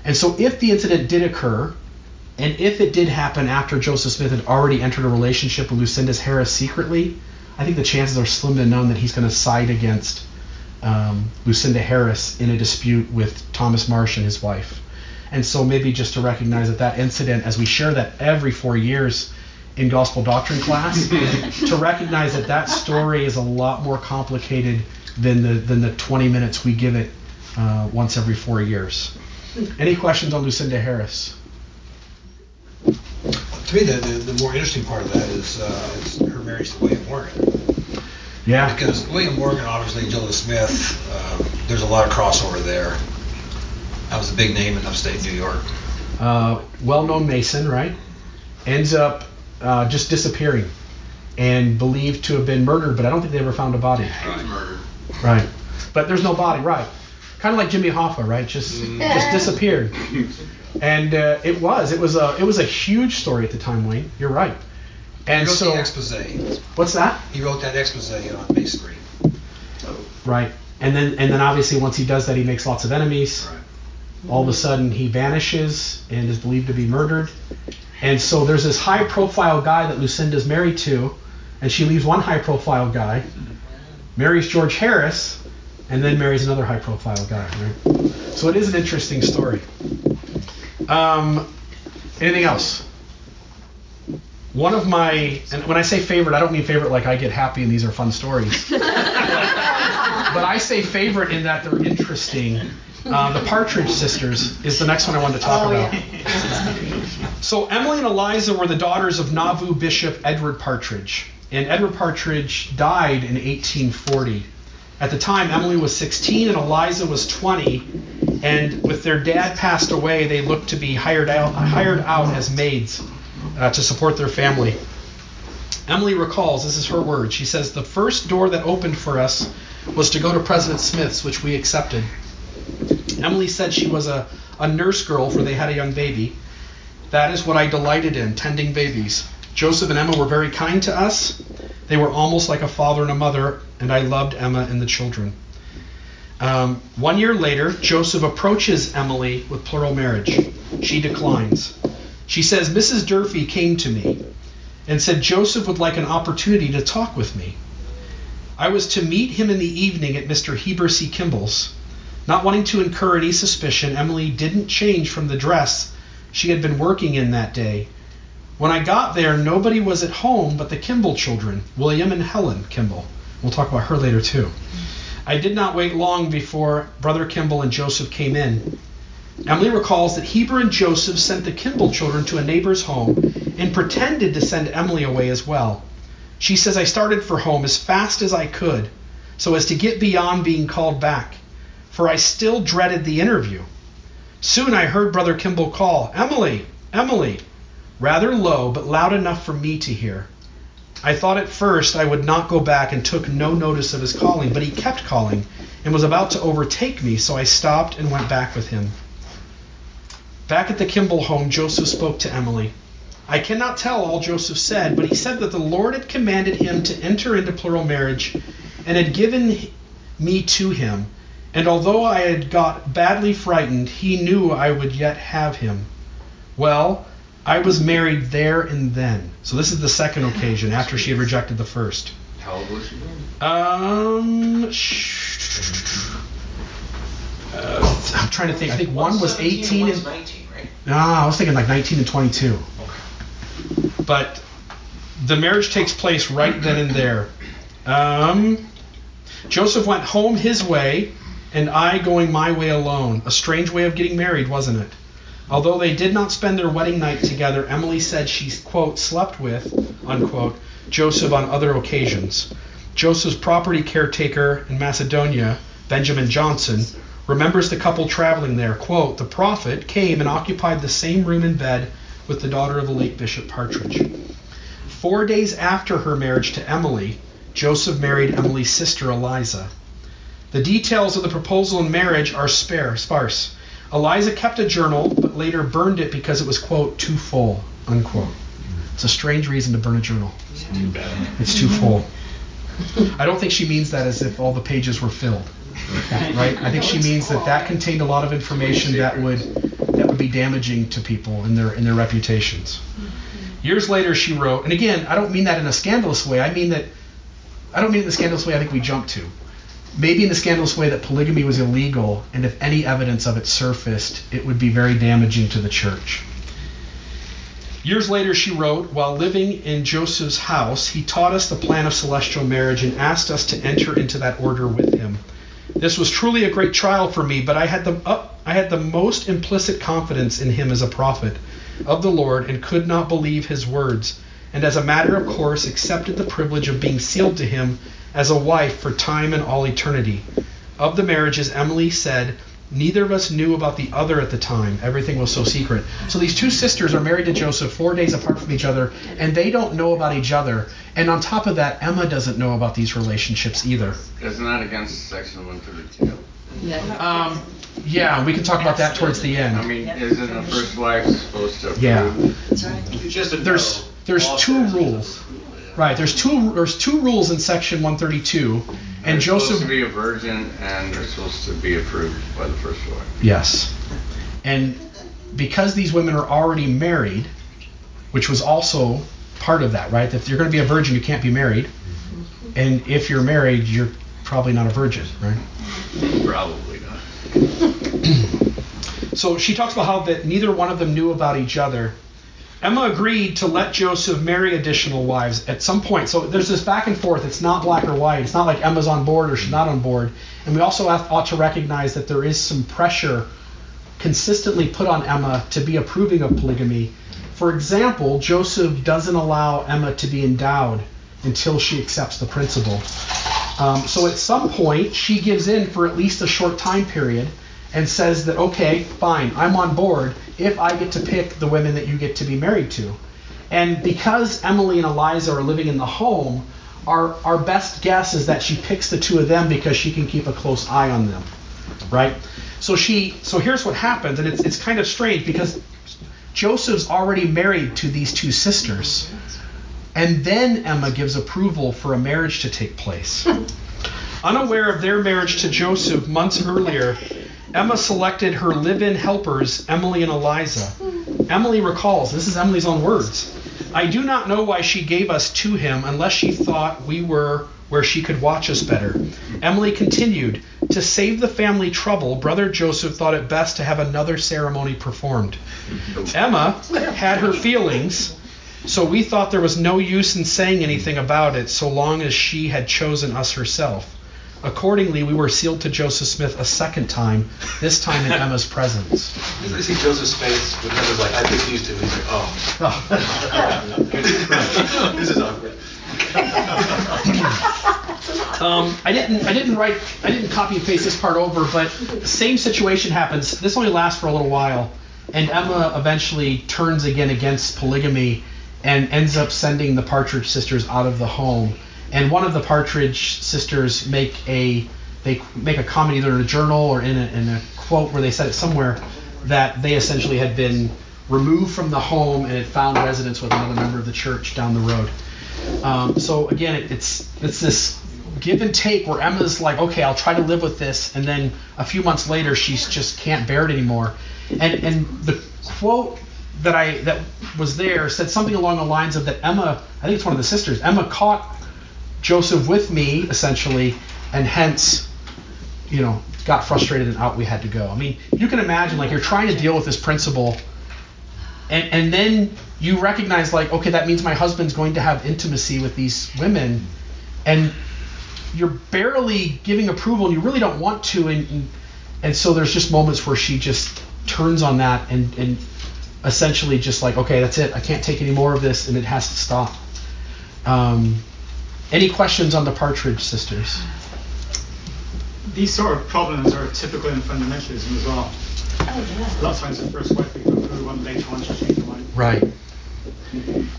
And so if the incident did occur, and if it did happen after Joseph Smith had already entered a relationship with Lucinda Harris secretly, I think the chances are slim to none that he's going to side against um, Lucinda Harris in a dispute with Thomas Marsh and his wife. And so maybe just to recognize that that incident, as we share that every four years in gospel doctrine class, to recognize that that story is a lot more complicated than the than the 20 minutes we give it uh, once every four years. Any questions on Lucinda Harris? To me, the, the, the more interesting part of that is, uh, is her marriage to William Morgan. Yeah. Because William Morgan, obviously, and Joseph Smith, um, there's a lot of crossover there. That was a big name in upstate New York. Uh, well-known Mason, right? Ends up uh, just disappearing and believed to have been murdered, but I don't think they ever found a body. He was murdered. Right. But there's no body, right? Kind of like Jimmy Hoffa, right? Just just disappeared. And uh, it was it was a it was a huge story at the time, Wayne. You're right. And he wrote so the expose. what's that? He wrote that expose on masonry. Right. And then and then obviously once he does that, he makes lots of enemies. All of a sudden he vanishes and is believed to be murdered. And so there's this high profile guy that Lucinda's married to, and she leaves one high profile guy, marries George Harris, and then marries another high profile guy. Right? So it is an interesting story. Um, anything else? One of my, and when I say favorite, I don't mean favorite like I get happy and these are fun stories. but I say favorite in that they're interesting. Uh, the Partridge Sisters is the next one I wanted to talk Oh, about. yeah. So Emily and Eliza were the daughters of Nauvoo Bishop Edward Partridge, and Edward Partridge died in 1840. At the time, Emily was 16 and Eliza was 20, and with their dad passed away, they looked to be hired out, hired out as maids uh, to support their family. Emily recalls, this is her word. She says, The first door that opened for us was to go to President Smith's, which we accepted. Emily said she was a, a nurse girl, for they had a young baby. That is what I delighted in, tending babies. Joseph and Emma were very kind to us. They were almost like a father and a mother, and I loved Emma and the children. Um, one year later, Joseph approaches Emily with plural marriage. She declines. She says, Mrs. Durfee came to me and said Joseph would like an opportunity to talk with me. I was to meet him in the evening at Mr. Heber C. Kimball's. Not wanting to incur any suspicion, Emily didn't change from the dress she had been working in that day. When I got there, nobody was at home but the Kimball children, William and Helen Kimball. We'll talk about her later too. I did not wait long before Brother Kimball and Joseph came in. Emily recalls that Heber and Joseph sent the Kimball children to a neighbor's home and pretended to send Emily away as well. She says, I started for home as fast as I could so as to get beyond being called back, for I still dreaded the interview. Soon I heard Brother Kimball call, Emily, Emily, rather low but loud enough for me to hear. I thought at first I would not go back and took no notice of his calling, but he kept calling and was about to overtake me, so I stopped and went back with him. Back at the Kimball home, Joseph spoke to Emily. I cannot tell all Joseph said, but he said that the Lord had commanded him to enter into plural marriage and had given me to him. And although I had got badly frightened, he knew I would yet have him. Well, I was married there and then. So this is the second occasion after she had rejected the first. How old was she then? Um, sh- uh, I'm trying to think. I think one was 18 and 19, right? no, I was thinking like 19 and 22. Okay. But the marriage takes place right then and there. Um, Joseph went home his way, and I going my way alone. A strange way of getting married, wasn't it? Although they did not spend their wedding night together, Emily said she, quote, slept with, unquote, Joseph on other occasions. Joseph's property caretaker in Macedonia, Benjamin Johnson, remembers the couple traveling there. Quote, the prophet came and occupied the same room and bed with the daughter of the late Bishop Partridge. Four days after her marriage to Emily, Joseph married Emily's sister Eliza. The details of the proposal and marriage are spare, sparse. Eliza kept a journal, but later burned it because it was, quote, too full, unquote. It's a strange reason to burn a journal. It's Too bad. It's too full. I don't think she means that as if all the pages were filled, right? I think she means that that contained a lot of information that would that would be damaging to people in their in their reputations. Mm-hmm. Years later, she wrote, and again, I don't mean that in a scandalous way. I mean that I don't mean in the scandalous way I think we jump to. Maybe in the scandalous way that polygamy was illegal, and if any evidence of it surfaced, it would be very damaging to the church. Years later, she wrote, While living in Joseph's house, he taught us the plan of celestial marriage and asked us to enter into that order with him. This was truly a great trial for me, but I had the uh, I had the most implicit confidence in him as a prophet of the Lord and could not believe his words, and as a matter of course accepted the privilege of being sealed to him as a wife for time and all eternity. Of the marriages, Emily said, Neither of us knew about the other at the time. Everything was so secret. So these two sisters are married to Joseph four days apart from each other, and they don't know about each other. And on top of that, Emma doesn't know about these relationships either. Isn't that against section 132. Um, yeah, we can talk about that towards the end. I mean, isn't the first wife supposed to approve? Yeah. Just a There's there's two rules. Right. There's two there's two rules in section 132, and They're Joseph. supposed to be a virgin, and they're supposed to be approved by the first wife. Yes. And because these women are already married, which was also part of that, right? If you're going to be a virgin, you can't be married. And if you're married, you're probably not a virgin, right? Probably not. So she talks about how that neither one of them knew about each other. Emma agreed to let Joseph marry additional wives at some point. So there's this back and forth. It's not black or white. It's not like Emma's on board or she's not on board. And we also have, ought to recognize that there is some pressure consistently put on Emma to be approving of polygamy. For example, Joseph doesn't allow Emma to be endowed until she accepts the principle. Um, so at some point, she gives in for at least a short time period and says that, okay, fine, I'm on board if I get to pick the women that you get to be married to. And because Emily and Eliza are living in the home, our, our best guess is that she picks the two of them because she can keep a close eye on them, right? So she, so here's what happens, and it's, it's kind of strange because Joseph's already married to these two sisters, and then Emma gives approval for a marriage to take place. Unaware of their marriage to Joseph months earlier, Emma selected her live in helpers, Emily and Eliza. Emily recalls, this is Emily's own words. I do not know why she gave us to him unless she thought we were where she could watch us better. Emily continued, To save the family trouble, Brother Joseph thought it best to have another ceremony performed. Emma had her feelings, so we thought there was no use in saying anything about it so long as she had chosen us herself. Accordingly, we were sealed to Joseph Smith a second time, this time in Emma's presence. I see Joseph's face when Heather's like, I picked these two. He's like, oh. this is awkward. Um, I didn't I didn't write I didn't copy and paste this part over, but same situation happens. This only lasts for a little while, and Emma eventually turns again against polygamy and ends up sending the Partridge sisters out of the home. And one of the Partridge sisters make a they make a comment either in a journal or in a, in a quote where they said it somewhere that they essentially had been removed from the home and had found residence with another member of the church down the road. Um, so again, it, it's it's this give and take where Emma's like, okay, I'll try to live with this, and then a few months later, she's just can't bear it anymore. And and the quote that I that was there said something along the lines of that Emma, I think it's one of the sisters, Emma caught Joseph with me essentially, and hence, you know, got frustrated and out we had to go. I mean, you can imagine like you're trying to deal with this principle and, and then you recognize like okay that means my husband's going to have intimacy with these women and you're barely giving approval and you really don't want to and and, and so there's just moments where she just turns on that and and essentially just like okay that's it i can't take any more of this and it has to stop um, any questions on the partridge sisters These sort of problems are typical in fundamentalism as well. Oh, A lot of times the first wife we go through one later on to change her mind. Right.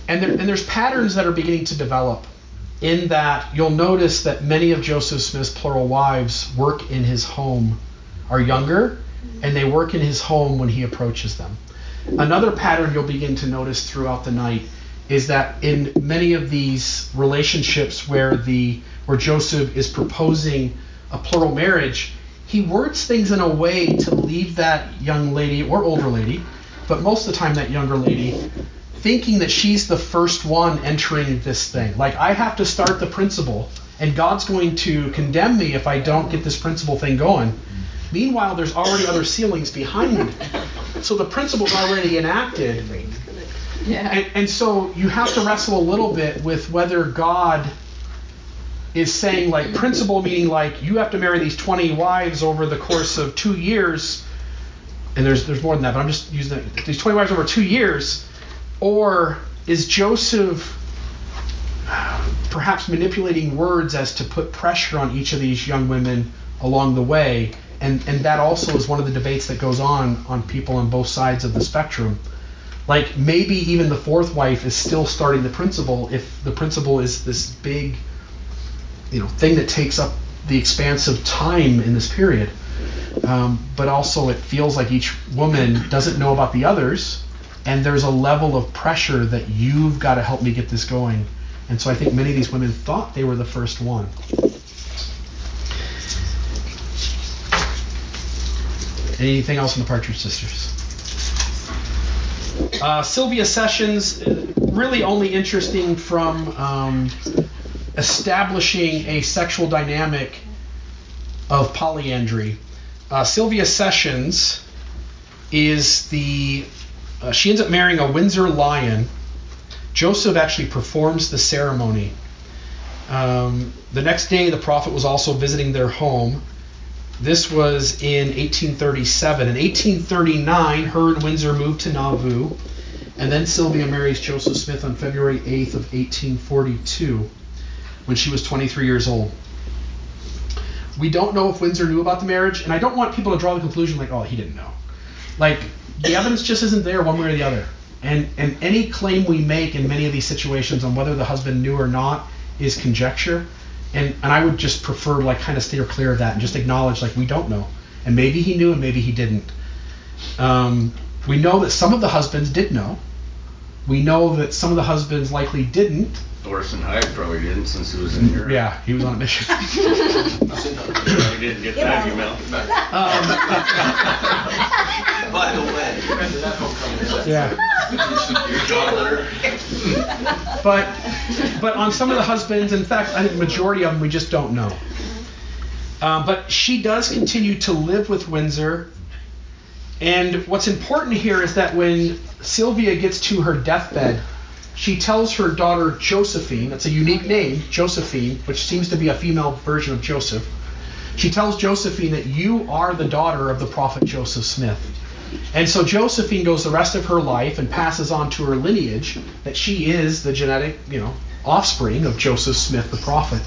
And there, and there's patterns that are beginning to develop in that you'll notice that many of Joseph Smith's plural wives work in his home, are younger, and they work in his home when he approaches them. Another pattern you'll begin to notice throughout the night is that in many of these relationships where the where Joseph is proposing a plural marriage, he words things in a way to leave that young lady or older lady, but most of the time that younger lady, thinking that she's the first one entering this thing. Like I have to start the principle, and God's going to condemn me if I don't get this principle thing going. Meanwhile, there's already other sealings behind. So the principle's already enacted. Yeah. And, and so you have to wrestle a little bit with whether God is saying like principle meaning like you have to marry these 20 wives over the course of two years and there's there's more than that but i'm just using that, these 20 wives over two years or is joseph perhaps manipulating words as to put pressure on each of these young women along the way and and that also is one of the debates that goes on on people on both sides of the spectrum. Like maybe even the fourth wife is still starting the principle if the principle is this big, you know, thing that takes up the expanse of time in this period. Um, but also it feels like each woman doesn't know about the others, and there's a level of pressure that you've got to help me get this going. And so I think many of these women thought they were the first one. Anything else on the Partridge Sisters? Uh, Sylvia Sessions, really only interesting from um, establishing a sexual dynamic of polyandry. Uh, Sylvia Sessions is the uh, she ends up marrying a Windsor Lyon. Joseph actually performs the ceremony. Um, the next day, the prophet was also visiting their home. This was in 1837. In 1839, her and Windsor moved to Nauvoo, and then Sylvia marries Joseph Smith on February 8th of 1842, when she was 23 years old. We don't know if Windsor knew about the marriage, and I don't want people to draw the conclusion like, oh, he didn't know. Like the evidence just isn't there one way or the other. And and any claim we make in many of these situations on whether the husband knew or not is conjecture. And and I would just prefer like kind of steer clear of that and just acknowledge like we don't know. And maybe he knew and maybe he didn't. Um, we know that some of the husbands did know. We know that some of the husbands likely didn't. Orson Hyde probably didn't since he was in here. Yeah, he was on a mission. he didn't get that email. By the way, remember that homecoming? Yeah. but but on some of the husbands, in fact, I think the majority of them we just don't know. Um, but she does continue to live with Windsor. And what's important here is that when Sylvia gets to her deathbed, she tells her daughter Josephine, that's a unique name, Josephine, which seems to be a female version of Joseph. She tells Josephine that you are the daughter of the prophet Joseph Smith. And so Josephine goes the rest of her life and passes on to her lineage that she is the genetic, you know, offspring of Joseph Smith the prophet.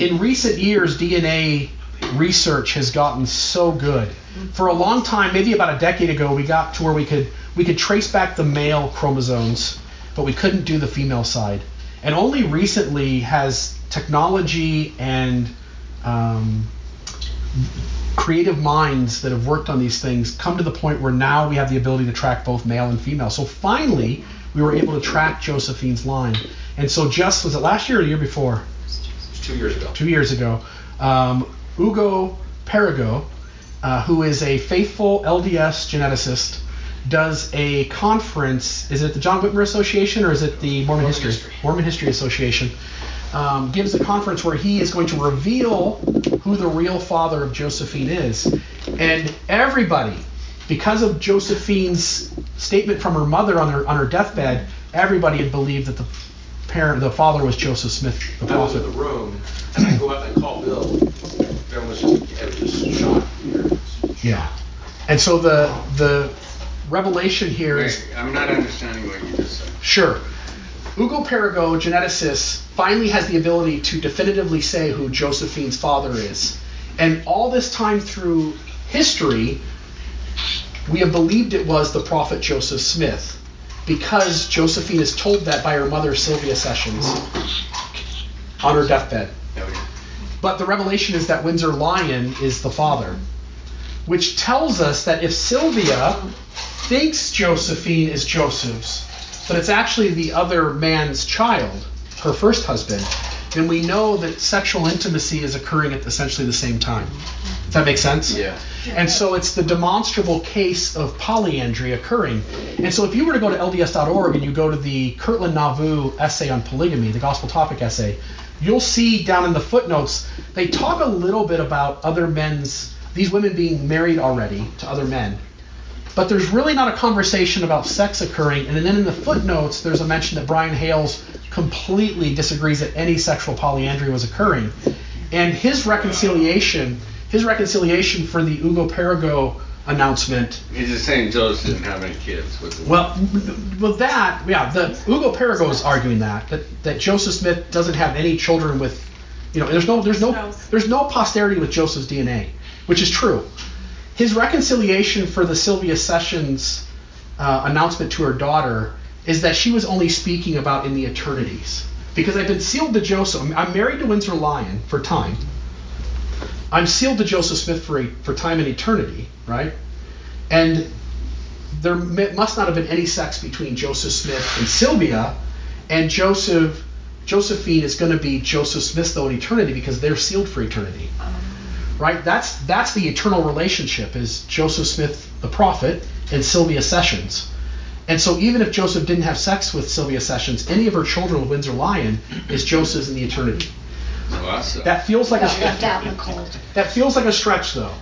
In recent years, DNA research has gotten so good. For a long time, maybe about a decade ago, we got to where we could we could trace back the male chromosomes, but we couldn't do the female side. And only recently has technology and um, creative minds that have worked on these things come to the point where now we have the ability to track both male and female. So finally, we were able to track Josephine's line. And so just was it last year or the year before? Two years ago. Two years ago, um, Ugo Perego, uh, who is a faithful LDS geneticist, does a conference. Is it the John Whitmer Association or is it the Mormon, Mormon History? History. Mormon History Association. Um, gives a conference where he is going to reveal who the real father of Josephine is. And everybody, because of Josephine's statement from her mother on her on her deathbed, everybody had believed that the parent, the father was Joseph Smith, the I was in the room, and I go out and I call Bill. Bill was just, was just shocked. Yeah. And so the the revelation here is Wait, I'm not understanding what you just said. Sure. Ugo Perego, geneticist, finally has the ability to definitively say who Josephine's father is. And all this time through history, we have believed it was the prophet Joseph Smith because Josephine is told that by her mother Sylvia Sessions on her deathbed. Oh, but the revelation is that Windsor Lyon is the father, which tells us that if Sylvia thinks Josephine is Joseph's, but it's actually the other man's child, her first husband, then we know that sexual intimacy is occurring at essentially the same time. Does that make sense? Yeah. And so it's the demonstrable case of polyandry occurring. And so if you were to go to LDS.org and you go to the Kirtland Nauvoo essay on polygamy, the gospel topic essay, you'll see down in the footnotes, they talk a little bit about other men's, these women being married already to other men. But there's really not a conversation about sex occurring. And then in the footnotes, there's a mention that Brian Hales completely disagrees that any sexual polyandry was occurring. And his reconciliation, his reconciliation for the Ugo Perego announcement He's just saying Joseph didn't have any kids with the well, well, that yeah, the Ugo Perego is arguing that, that that Joseph Smith doesn't have any children with You know, there's no there's no there's no posterity with Joseph's DNA, which is true. His reconciliation for the Sylvia Sessions uh, announcement to her daughter is that she was only speaking about in the eternities. Because I've been sealed to Joseph. I'm married to Windsor Lyon for time. I'm sealed to Joseph Smith for, a, for time and eternity, right? And there must not have been any sex between Joseph Smith and Sylvia, and Joseph Josephine is going to be Joseph Smith though in eternity because they're sealed for eternity. Right? That's that's the eternal relationship is Joseph Smith the prophet and Sylvia Sessions. And so even if Joseph didn't have sex with Sylvia Sessions, any of her children with Windsor Lyon is Joseph's in the eternity. That feels like a stretch. That feels like a stretch though.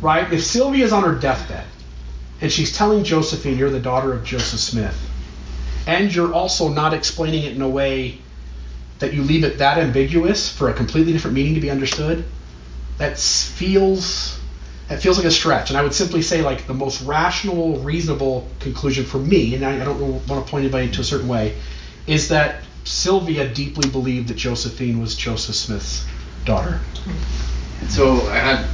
Right? If Sylvia is on her deathbed and she's telling Josephine you're the daughter of Joseph Smith, and you're also not explaining it in a way that you leave it that ambiguous for a completely different meaning to be understood, that feels that feels like a stretch. And I would simply say like the most rational, reasonable conclusion for me, and I, I don't want to point anybody to a certain way, is that Sylvia deeply believed that Josephine was Joseph Smith's daughter. So I had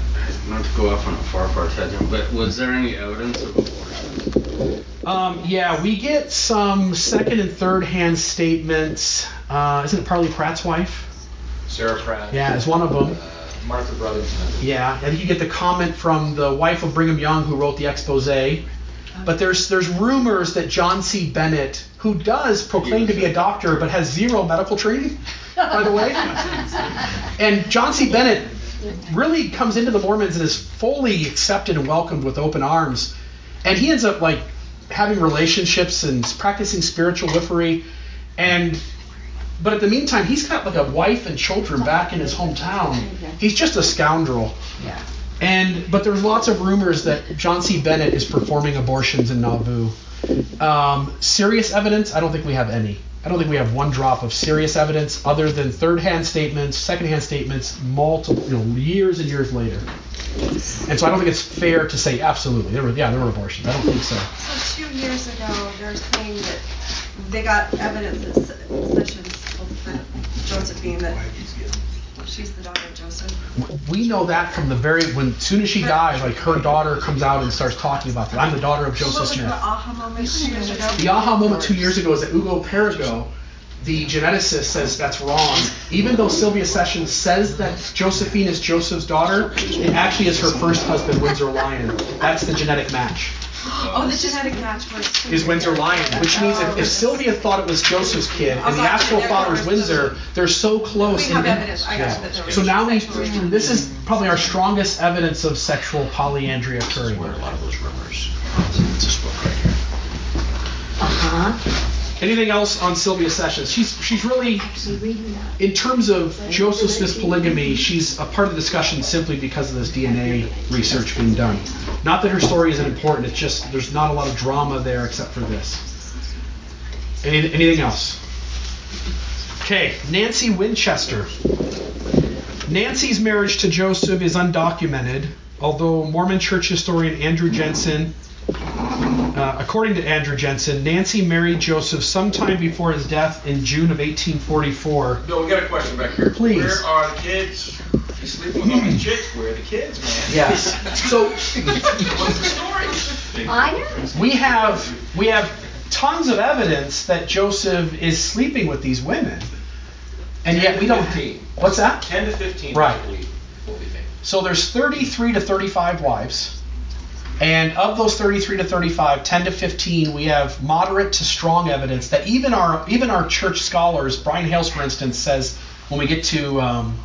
not to go off on a far far tangent, but was there any evidence of abortion? Um, yeah, we get some second and third hand statements. Uh, isn't it Parley Pratt's wife? Sarah Pratt. Yeah, is one of them. Martha Brotherton. Yeah, I think you get the comment from the wife of Brigham Young who wrote the expose. But there's there's rumors that John C. Bennett, who does proclaim to be a doctor but has zero medical training, by the way, and John C. Bennett really comes into the Mormons and is fully accepted and welcomed with open arms, and he ends up like having relationships and practicing spiritual wifery, and but at the meantime, he's got like a wife and children back in his hometown. He's just a scoundrel. Yeah. And but there's lots of rumors that John C. Bennett is performing abortions in Nauvoo. Um, serious evidence? I don't think we have any. I don't think we have one drop of serious evidence other than third-hand statements, second-hand statements, multiple, you know, years and years later. And so I don't think it's fair to say absolutely there were, yeah, there were abortions. I don't think so. So two years ago, they're saying that they got evidence that Sessions told Josephine that she's the daughter of Joseph. We know that from the very when soon as she dies, like her daughter comes out and starts talking about that. I'm the daughter of Joseph Smith. the aha moment two years ago? The aha moment two years ago is that Ugo Perego, the geneticist, says that's wrong. Even though Sylvia Sessions says that Josephine is Joseph's daughter, it actually is her first husband, Windsor Lyon. That's the genetic match. Oh, the genetic match was. Is Windsor Lyon, which means if, if Sylvia thought it was Joseph's kid and the actual father's Windsor, they're so close. We have in- evidence. I got Yeah. that So now we, this is probably our strongest evidence of sexual polyandry occurring. Where a lot of those rumors. It's this book right here. Uh-huh. Anything else on Sylvia Sessions? She's she's really in terms of Joseph Smith's polygamy, she's a part of the discussion simply because of this DNA research being done. Not that her story isn't important, it's just there's not a lot of drama there except for this. Any, anything else? Okay, Nancy Winchester. Nancy's marriage to Joseph is undocumented, although Mormon church historian Andrew Jenson uh, according to Andrew Jenson, Nancy married Joseph sometime before his death in June of 1844. Bill, we got a question back here. Please. Where are the kids? He's sleeping with all these chicks. Where are the kids, man? Yes. So What's the story? Minor? we have we have tons of evidence that Joseph is sleeping with these women, and yet we don't. 15. What's that? 10 to 15, Right. I believe, what. So there's 33 to 35 wives. And of those 33 to 35, 10 to 15, we have moderate to strong evidence that even our even our church scholars, Brian Hales, for instance, says when we get to um,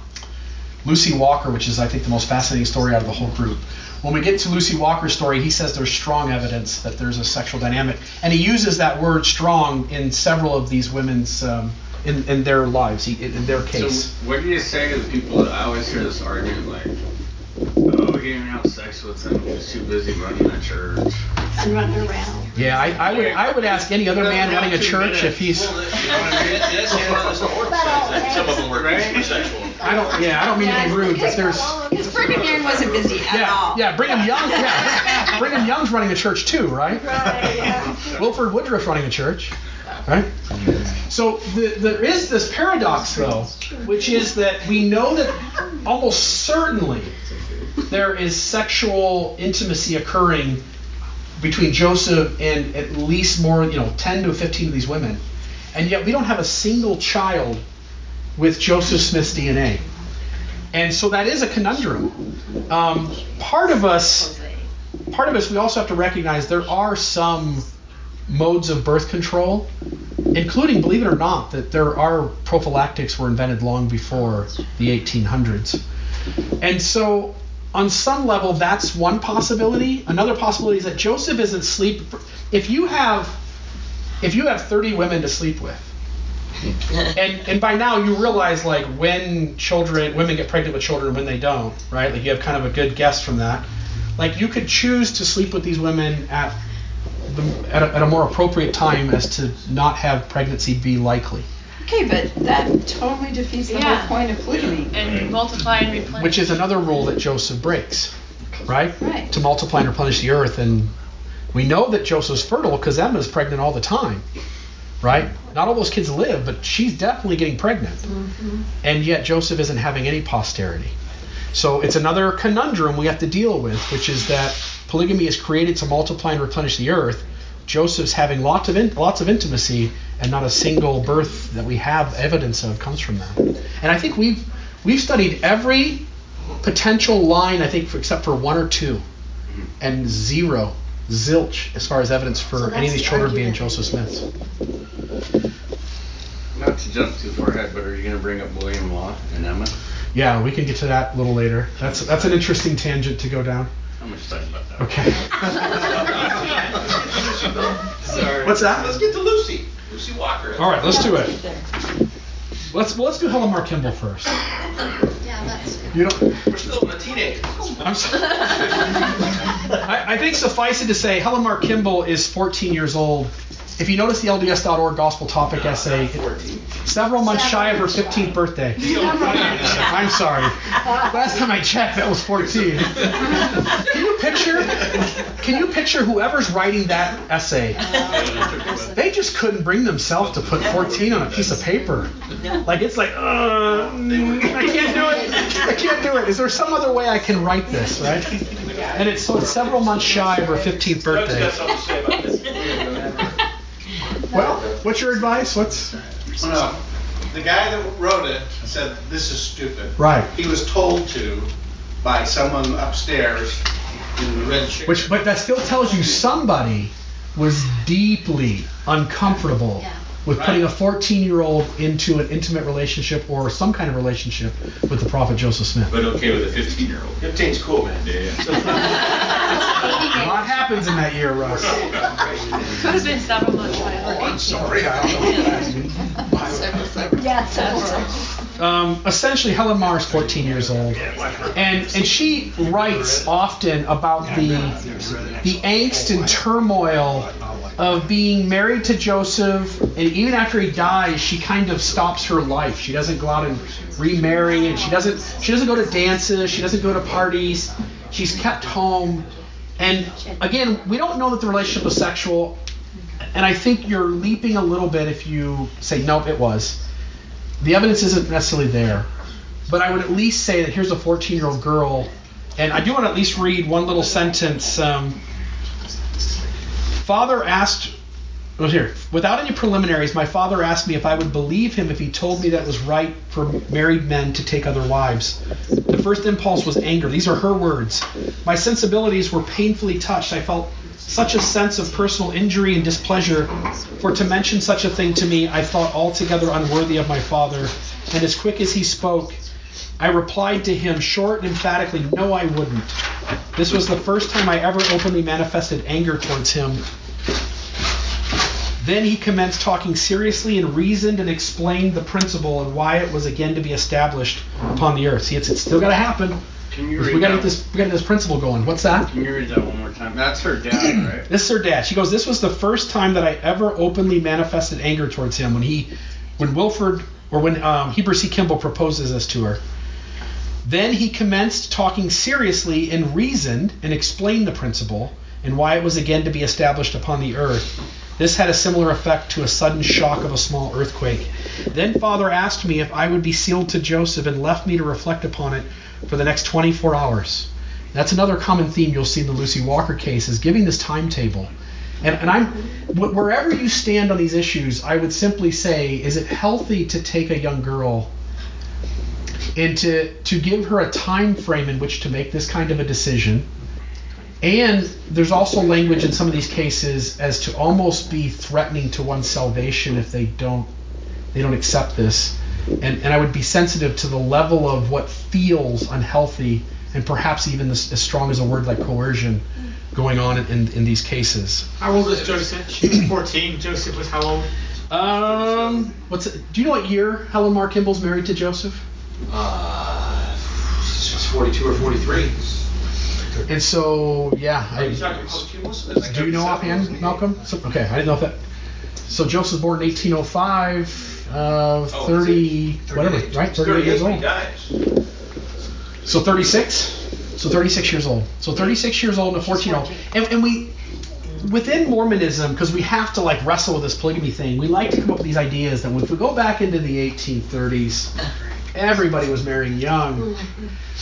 Lucy Walker, which is I think the most fascinating story out of the whole group. When we get to Lucy Walker's story, he says there's strong evidence that there's a sexual dynamic, and he uses that word "strong" in several of these women's um, in, in their lives, in their case. So what do you say to the people that I always hear this argument like, oh, he didn't have sex with them, he was too busy running a church. And running around. Yeah, I, I would I would ask any other man running a church if he's. Well, you know I mean? That's the that's the word says that some of them were super sexual. I don't. Yeah, I don't mean to be rude, but there's. Because Brigham Young wasn't busy at Yeah, all. yeah. Brigham Young. Yeah, Brigham Young's running a church too, right? Right, yeah. Wilford Woodruff running a church. Right? So the, there is this paradox, though, which is that we know that almost certainly there is sexual intimacy occurring between Joseph and at least more, you know, 10 to 15 of these women. And yet we don't have a single child with Joseph Smith's DNA. And so that is a conundrum. Um, part of us, part of us, we also have to recognize there are some modes of birth control, including, believe it or not, that there are prophylactics were invented long before the 1800s. And so, on some level, that's one possibility. Another possibility is that Joseph isn't sleep. If you have, if you have 30 women to sleep with, and and by now you realize like when children, women get pregnant with children when they don't, right? Like you have kind of a good guess from that. Like you could choose to sleep with these women at the, at, a, at a more appropriate time as to not have pregnancy be likely. Okay, but that totally defeats the Yeah. whole point of polygamy. And multiply and replenish. which is another rule that Joseph breaks, right? Right. To multiply and replenish the earth. And we know that Joseph's fertile because Emma's pregnant all the time, right? Not all those kids live, but she's definitely getting pregnant. Mm-hmm. And yet Joseph isn't having any posterity. So it's another conundrum we have to deal with, which is that polygamy is created to multiply and replenish the earth. Joseph's having lots of in, lots of intimacy, and not a single birth that we have evidence of comes from that. And I think we've we've studied every potential line, I think, for, except for one or two, and zero, zilch, as far as evidence for So any of these the children being. Joseph Smiths. Not to jump too far ahead, but are you going to bring up William Law and Emma? Yeah, we can get to that a little later. That's that's an interesting tangent to go down. How much time about that? Okay. Sorry. What's that? Let's get to Lucy. Lucy Walker. All right, let's do it. Let's well, let's do Helen Mar Kimball first. Yeah, that's. You don't. We're still in the teenagers. I'm sorry. I, I think suffice it to say, Helen Mar Kimball is 14 years old. If you notice the LDS.org gospel topic essay, several months shy of her 15th birthday. I'm sorry. Last time I checked, that was 14. Can you picture? Can you picture whoever's writing that essay? They just couldn't bring themselves to put 14 on a piece of paper. Like it's like, uh, I can't do it. I can't do it. Is there some other way I can write this, right? And it's so it's several months shy of her 15th birthday. Well, what's your advice? What's No, no. The guy that wrote it said this is stupid. Right. He was told to by someone upstairs in the red chair. which? But that still tells you somebody was deeply uncomfortable Yeah. With putting a 14-year-old into an intimate relationship or some kind of relationship with the prophet Joseph Smith. But okay with a 15 year old. 15's cool, man. Yeah. A lot happens in that year, Russ. Could have been several months shy of her 18th. Sorry, I don't know. several, several. Yeah, so. um, essentially Helen Mar is 14 years old, and and she writes often about the the angst and turmoil of being married to Joseph, and even after he dies, she kind of stops her life. She doesn't go out and remarry, and she doesn't she doesn't go to dances, she doesn't go to parties. She's kept home, and again, we don't know that the relationship was sexual. And I think you're leaping a little bit if you say nope, it was the evidence isn't necessarily there. But I would at least say that here's a 14 year old girl, and I do want to at least read one little sentence. Um, father asked, well, here, without any preliminaries, my father asked me if I would believe him if he told me that it was right for married men to take other wives. The first impulse was anger. These are her words. My sensibilities were painfully touched. I felt such a sense of personal injury and displeasure, for to mention such a thing to me I thought altogether unworthy of my father. And as quick as he spoke, I replied to him short and emphatically, No, I wouldn't. This was the first time I ever openly manifested anger towards him. Then he commenced talking seriously and reasoned and explained the principle and why it was again to be established upon the earth. See, it's, it's still got to happen. Can you We got to get this. We got to get this principle going. What's that? Can you read that one more time? That's her dad, right? This is her dad. She goes, "This was the first time that I ever openly manifested anger towards him when he, when Wilford or when um, Heber C. Kimball proposes this to her. Then he commenced talking seriously and reasoned and explained the principle and why it was again to be established upon the earth. This had a similar effect to a sudden shock of a small earthquake. Then Father asked me if I would be sealed to Joseph and left me to reflect upon it for the next 24 hours. That's another common theme you'll see in the Lucy Walker case is giving this timetable. And, and I'm wherever you stand on these issues, I would simply say, is it healthy to take a young girl and to to give her a time frame in which to make this kind of a decision? And there's also language in some of these cases as to almost be threatening to one's salvation if they don't they don't accept this. And, and I would be sensitive to the level of what feels unhealthy and perhaps even as, as strong as a word like coercion going on in, in these cases. How old was Joseph? She was 14. Joseph was how old? Um, what's it, do you know what year Helen Mar Kimball's married to Joseph? Uh, she's 42 or 43. And so, yeah. I, do you know offhand, Malcolm? So, okay, I didn't know if that. So Joseph was born in 1805, uh, 30, whatever, right? 38 years old. So 36. So 36 years old. So 36 years old and a 14 year old. And, and we, within Mormonism, because we have to like wrestle with this polygamy thing, we like to come up with these ideas that if we go back into the 1830s, everybody was marrying young.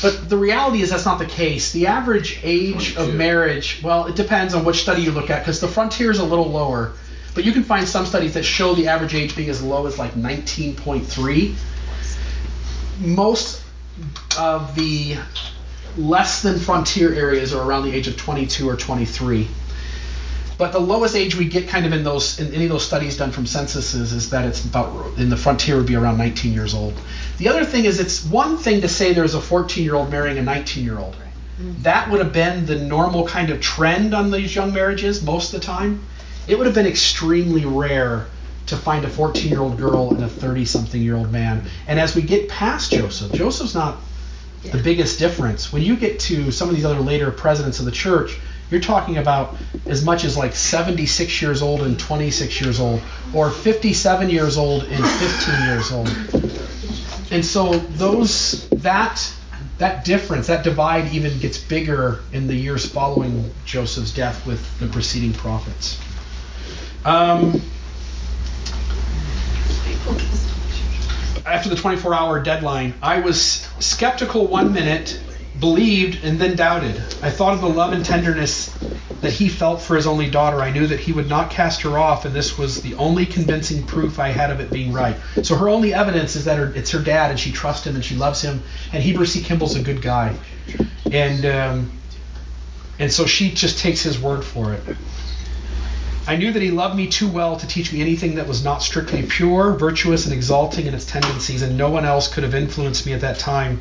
But the reality is that's not the case. The average age 22. of marriage, well, it depends on which study you look at, because the frontier is a little lower. But you can find some studies that show the average age being as low as like 19.3. Most of the less than frontier areas are around the age of 22 or 23. But the lowest age we get kind of in those in any of those studies done from censuses is that it's about in the frontier would be around 19 years old. The other thing is it's one thing to say there's a 14 year old marrying a 19 year old. Mm-hmm. That would have been the normal kind of trend on these young marriages most of the time. It would have been extremely rare to find a 14 year old girl and a 30 something year old man. And as we get past Joseph, Joseph's not yeah. the biggest difference. When you get to some of these other later presidents of the church, you're talking about as much as like 76 years old and 26 years old, or 57 years old and 15 years old. And so those that that difference, that divide, even gets bigger in the years following Joseph's death with the preceding prophets. Um, after the 24 hour deadline, I was skeptical one minute, believed, and then doubted. I thought of the love and tenderness that he felt for his only daughter. I knew that he would not cast her off, and this was the only convincing proof I had of it being right. So her only evidence is that her, it's her dad, and she trusts him and she loves him. And Heber C. Kimball's a good guy, and um, and so she just takes his word for it. I knew that he loved me too well to teach me anything that was not strictly pure, virtuous, and exalting in its tendencies, and no one else could have influenced me at that time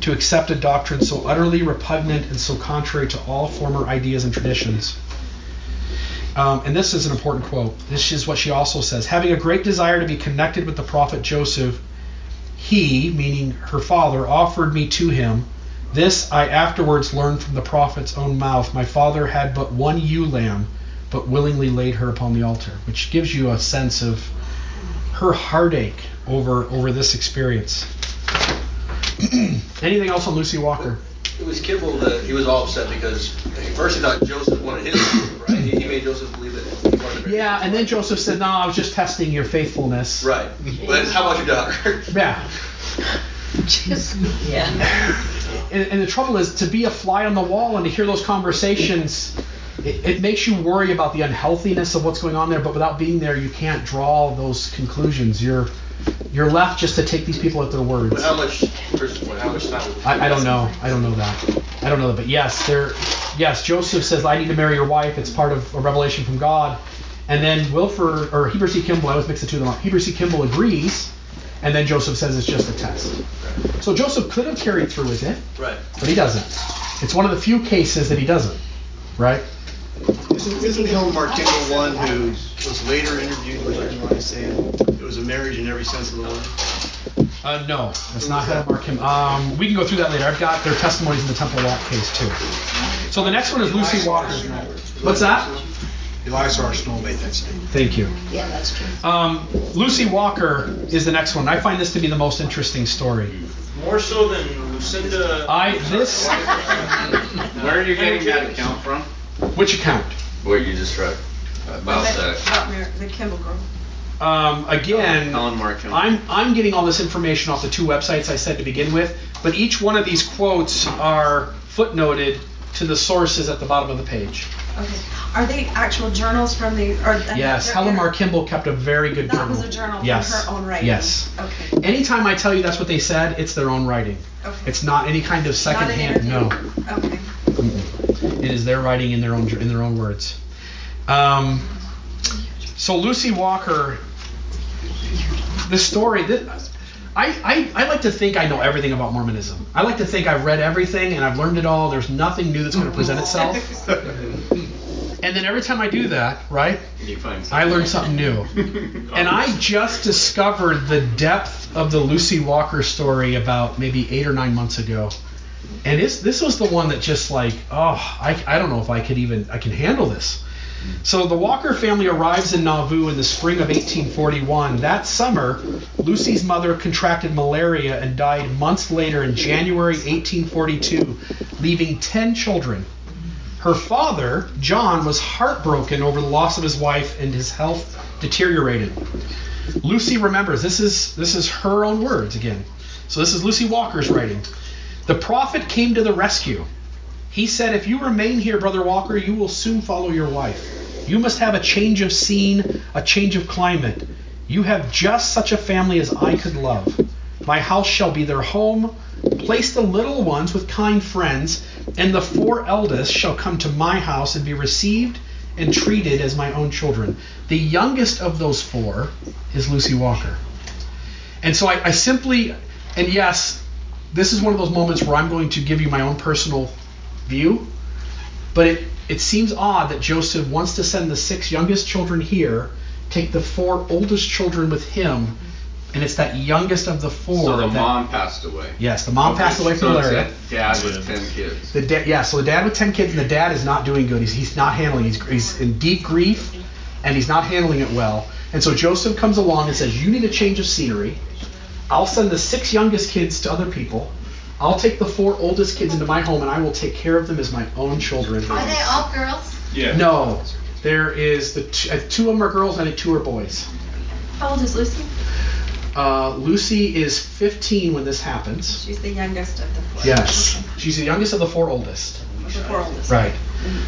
to accept a doctrine so utterly repugnant and so contrary to all former ideas and traditions. Um, and this is an important quote. This is what she also says. Having a great desire to be connected with the prophet Joseph, he, meaning her father, offered me to him. This I afterwards learned from the prophet's own mouth. My father had but one ewe lamb but willingly laid her upon the altar, which gives you a sense of her heartache over over this experience. Anything else on Lucy Walker? It was Kimball that he was all upset because first he thought Joseph wanted his, right? He, made Joseph believe that he wanted Yeah, and then Joseph said, "No, I was just testing your faithfulness." Right. But how about your daughter? yeah. Just, yeah. And, and the trouble is to be a fly on the wall and to hear those conversations it, it, makes you worry about the unhealthiness of what's going on there, but without being there, you can't draw those conclusions. You're you're left just to take these people at their words. But how much? How much time? I, I don't know. I don't know that. I don't know that. But yes, there. Yes, Joseph says, "I need to marry your wife." It's part of a revelation from God. And then Wilford or Heber C. Kimball, I always mix the two of them up. Heber C. Kimball agrees, and then Joseph says it's just a test. Right. So Joseph could have carried through with it, right? But he doesn't. It's one of the few cases that he doesn't, right? Isn't, isn't Helen Mar Kimball one who was later interviewed with Elijah saying it was a marriage in every sense of the word? Uh, no, that's not Helen Mar Kimball. Um, we can go through that later. I've got their testimonies in the Temple Lot case too. So the next one is Lucy Walker. What's that? Eliza R. Snow made that statement. Thank you. Yeah, that's true. Um, Lucy Walker is the next one. I find this to be the most interesting story. More so than Lucinda. I this. Where are you getting that account from? Which account? What you just read. About that. About Mar- the Kimball girl. Um, again, Helen Mar Kimball. I'm I'm getting all this information off the two websites I said to begin with, but each one of these quotes are footnoted to the sources at the bottom of the page. Okay. Are they actual journals from the? Or Yes, they're- Helen Mar Kimball kept a very good That journal. was a journal from yes. her own writing. Yes. Okay. Anytime I tell you that's what they said, it's their own writing. Okay. It's not any kind of secondhand. No. Okay. It is their writing in their own in their own words. Um, so Lucy Walker, this story, this, I, I, I like to think I know everything about Mormonism. I like to think I've read everything and I've learned it all. There's nothing new that's going to present itself. And then every time I do that, right, You find I learn something new. And I just discovered the depth of the Lucy Walker story about maybe eight or nine months ago. And it's, this was the one that just like, oh, I, I don't know if I could even, I can handle this. So the Walker family arrives in Nauvoo in the spring of 1841. That summer, Lucy's mother contracted malaria and died months later in January 1842, leaving 10 children. Her father, John, was heartbroken over the loss of his wife and his health deteriorated. Lucy remembers this is this is her own words again. So this is Lucy Walker's writing. The prophet came to the rescue. He said, If you remain here, Brother Walker, you will soon follow your wife. You must have a change of scene, a change of climate. You have just such a family as I could love. My house shall be their home. Place the little ones with kind friends, and the four eldest shall come to my house and be received and treated as my own children. The youngest of those four is Lucy Walker. And so I, I simply, and yes, this is one of those moments where I'm going to give you my own personal view, but it, it seems odd that Joseph wants to send the six youngest children here, take the four oldest children with him, and it's that youngest of the four. So the that, mom passed away. Yes, the mom passed away from so it's malaria. a Dad with ten kids. The da- yeah, so the dad with 10 kids, and the dad is not doing good. He's, he's not handling he's, he's in deep grief, and he's not handling it well. And so Joseph comes along and says, You need a change of scenery. I'll send the six youngest kids to other people. I'll take the four oldest kids into my home, and I will take care of them as my own children. Are they all girls? Yeah. No, there is the t- uh, two of them are girls, and I think two are boys. How old is Lucy? Uh, Lucy is 15 when this happens. She's the youngest of the four. Yes, she's the youngest of the four oldest. Of the four oldest. Right.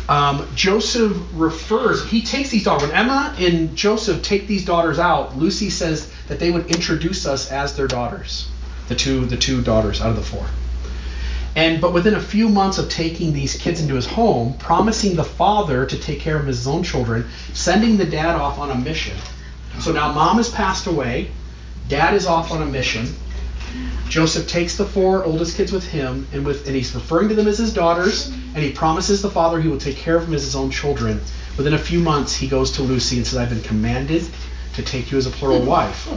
Um, Joseph refers, he takes these daughters. When Emma and Joseph take these daughters out, Lucy says that they would introduce us as their daughters. The two, the two daughters out of the four. And but within a few months of taking these kids into his home, promising the father to take care of his own children, sending the dad off on a mission. So now mom has passed away, dad is off on a mission. Joseph takes the four oldest kids with him, and with and he's referring to them as his daughters, and he promises the father he will take care of them as his own children. Within a few months, he goes to Lucy and says, "I've been commanded to take you as a plural wife."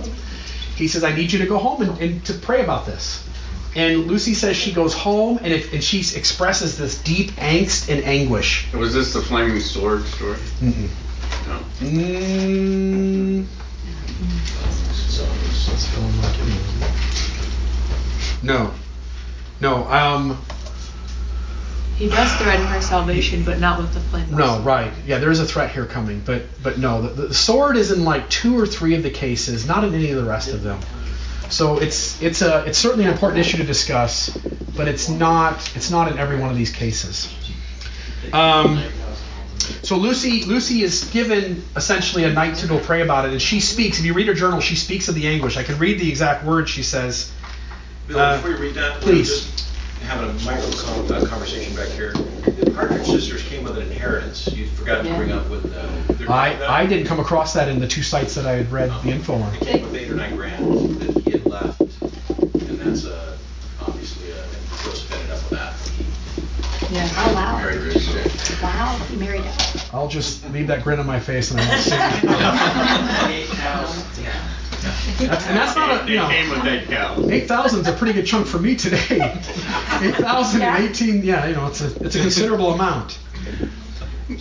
He says, "I need you to go home and, and to pray about this." And Lucy says she goes home, and, if, and she expresses this deep angst and anguish. Was this the flaming sword story? Mm-mm. No. Mm, no, no. Um, He does threaten her salvation, but not with the flame. No, right. Yeah, there is a threat here coming, but but no, the, the sword is in like two or three of the cases, not in any of the rest of them. So it's it's a it's certainly an important issue to discuss, but it's not it's not in every one of these cases. Um, so Lucy Lucy is given essentially a night to go pray about it, and she speaks. If you read her journal, she speaks of the anguish. I can read the exact words she says. Bill, Uh, before you read that, please. we're just having a micro uh, conversation back here. The Partridge sisters came with an inheritance. You forgot to bring up with uh, I I didn't come across that in the two sites that I had read the info on. It came with eight or nine grand that he had left, and that's uh, obviously uh, and Joseph ended up with that. Yeah. Oh, wow. Very rich kid. Wow, he married it. I'll just leave that grin on my face and I won't say That's, and that's not a, They you know, came with that cow. 8,000 is a pretty good chunk for me today. 8,000 and 18, yeah, you know, it's a, it's a considerable amount.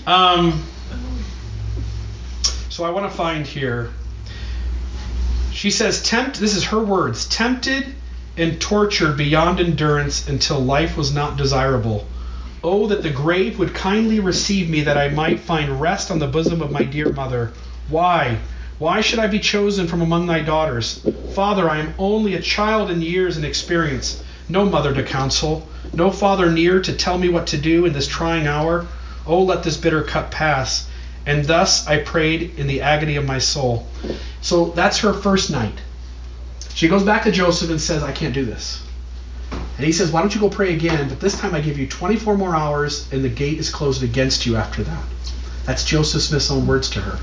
Um, so I want to find here. She says, tempt, this is her words, tempted and tortured beyond endurance until life was not desirable. Oh, that the grave would kindly receive me, that I might find rest on the bosom of my dear mother. Why? Why should I be chosen from among thy daughters? Father, I am only a child in years and experience, no mother to counsel, no father near to tell me what to do in this trying hour. Oh, let this bitter cup pass. And thus I prayed in the agony of my soul. So that's her first night. She goes back to Joseph and says, I can't do this. And he says, Why don't you go pray again? But this time I give you 24 more hours, and the gate is closed against you after that. That's Joseph Smith's own words to her.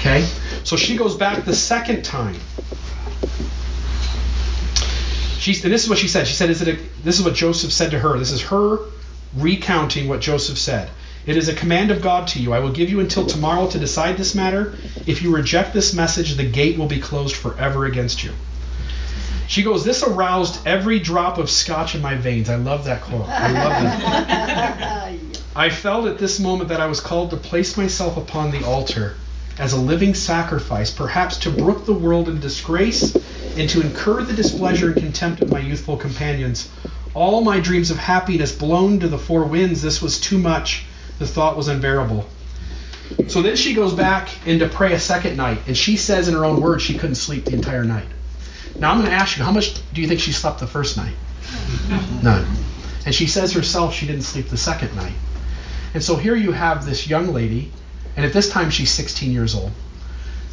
Okay? So she goes back the second time. She, and this is what she said. She said, is it a, This is what Joseph said to her. This is her recounting what Joseph said. It is a command of God to you. I will give you until tomorrow to decide this matter. If you reject this message, the gate will be closed forever against you. She goes, This aroused every drop of scotch in my veins. I love that quote. I love that. I felt at this moment that I was called to place myself upon the altar as a living sacrifice, perhaps to brook the world in disgrace and to incur the displeasure and contempt of my youthful companions. All my dreams of happiness blown to the four winds, this was too much. The thought was unbearable. So then she goes back in to pray a second night, and she says in her own words she couldn't sleep the entire night. Now I'm going to ask you, how much do you think she slept the first night? None. And she says herself she didn't sleep the second night. And so here you have this young lady, and at this time she's 16 years old.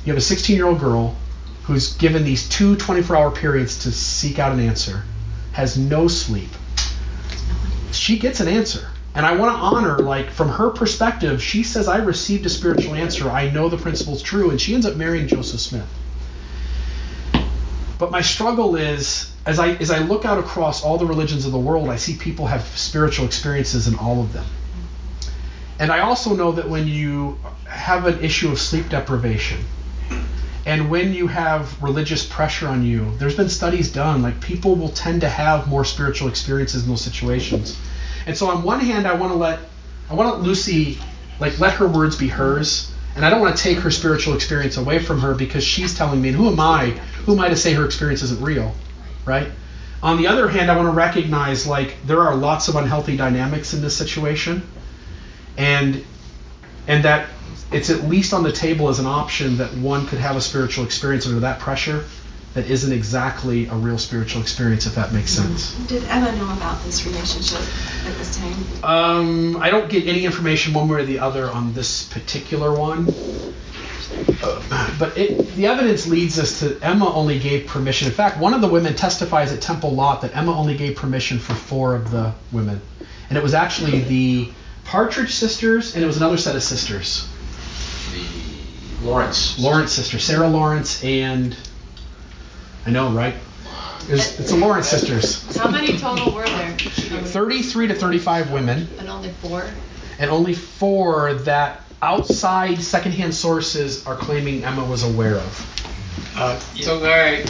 You have a 16 year old girl who's given these two 24 hour periods to seek out an answer, has no sleep. She gets an answer. And I want to honor, like, from her perspective, she says, I received a spiritual answer. I know the principle's true. And she ends up marrying Joseph Smith. But my struggle is, as I, as I look out across all the religions of the world, I see people have spiritual experiences in all of them. And I also know that when you have an issue of sleep deprivation, and when you have religious pressure on you, there's been studies done, like people will tend to have more spiritual experiences in those situations. And so on one hand, I want to let I want Lucy like let her words be hers, and I don't want to take her spiritual experience away from her because she's telling me, and who am I? Who am I to say her experience isn't real, right? On the other hand, I want to recognize like there are lots of unhealthy dynamics in this situation, and and that it's at least on the table as an option that one could have a spiritual experience under that pressure that isn't exactly a real spiritual experience, if that makes sense. Did Emma know about this relationship at this time? Um, I don't get any information one way or the other on this particular one. Uh, but it, the evidence leads us to Emma only gave permission. In fact, one of the women testifies at Temple Lot that Emma only gave permission for four of the women. And it was actually the Partridge sisters, and it was another set of sisters. The Lawrence. Lawrence sisters, Sarah Lawrence and I know, right? It's, it's the Lawrence sisters. How many total were there? 33 to 35 women, And only four? and only four that outside secondhand sources are claiming Emma was aware of. Uh, So, Larry,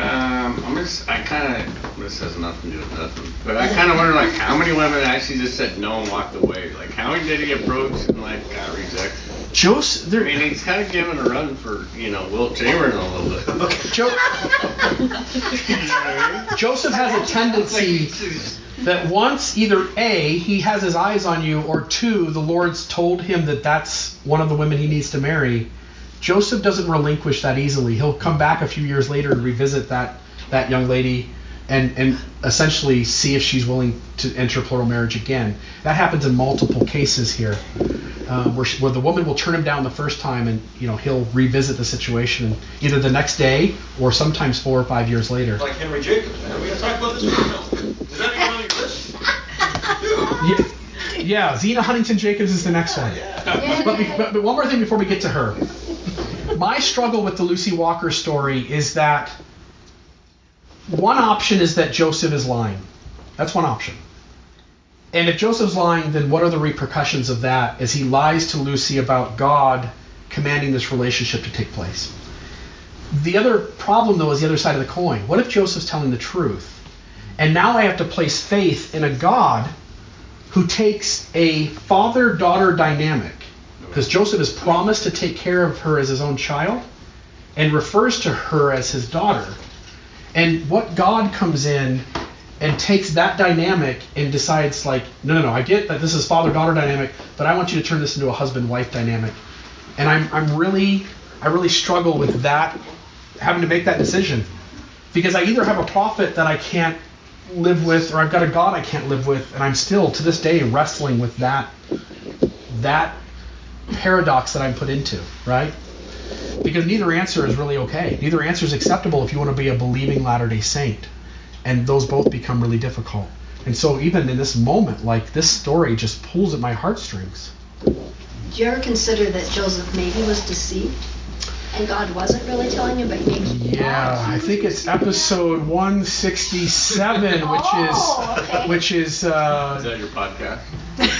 um, I'm just, I kind of, this has nothing to do with nothing, but I kind of wonder, like, how many women actually just said no and walked away? Like, how many did he approach and, like, got rejected? Joseph, I there, mean, he's kind of giving a run for, you know, Wilt Chamberlain a little bit. Jo- You know what I mean? Joseph has a tendency that once either A, he has his eyes on you, or two, the Lord's told him that that's one of the women he needs to marry. Joseph doesn't relinquish that easily. He'll come back a few years later and revisit that that young lady and and essentially see if she's willing to enter plural marriage again. That happens in multiple cases here, uh, where, she, where the woman will turn him down the first time, and you know he'll revisit the situation either the next day or sometimes four or five years later. Like Henry Jacobs, man. We gotta talk about this for a minute. Is that even on your list? Yeah, yeah, Zina Huntington Jacobs is the next one. But, but, but one more thing before we get to her. My struggle with the Lucy Walker story is that one option is that Joseph is lying. That's one option. And if Joseph's lying, then what are the repercussions of that as he lies to Lucy about God commanding this relationship to take place? The other problem, though, is the other side of the coin. What if Joseph's telling the truth? And now I have to place faith in a God who takes a father daughter dynamic, because Joseph has promised to take care of her as his own child and refers to her as his daughter. And what God comes in and takes that dynamic and decides like, no, no, no, I get that this is father-daughter dynamic, but I want you to turn this into a husband-wife dynamic. And I'm, I'm really, I really struggle with that, having to make that decision, because I either have a prophet that I can't live with, or I've got a God I can't live with, and I'm still to this day wrestling with that, that paradox that I'm put into, right? Because neither answer is really okay. Neither answer is acceptable if you want to be a believing Latter day Saint. And those both become really difficult. And so, even in this moment, like this story just pulls at my heartstrings. Do you ever consider that Joseph maybe was deceived? And God wasn't really telling him, but maybe Yeah, I think it's episode 167, which Oh, is okay. which is uh, Is that your podcast?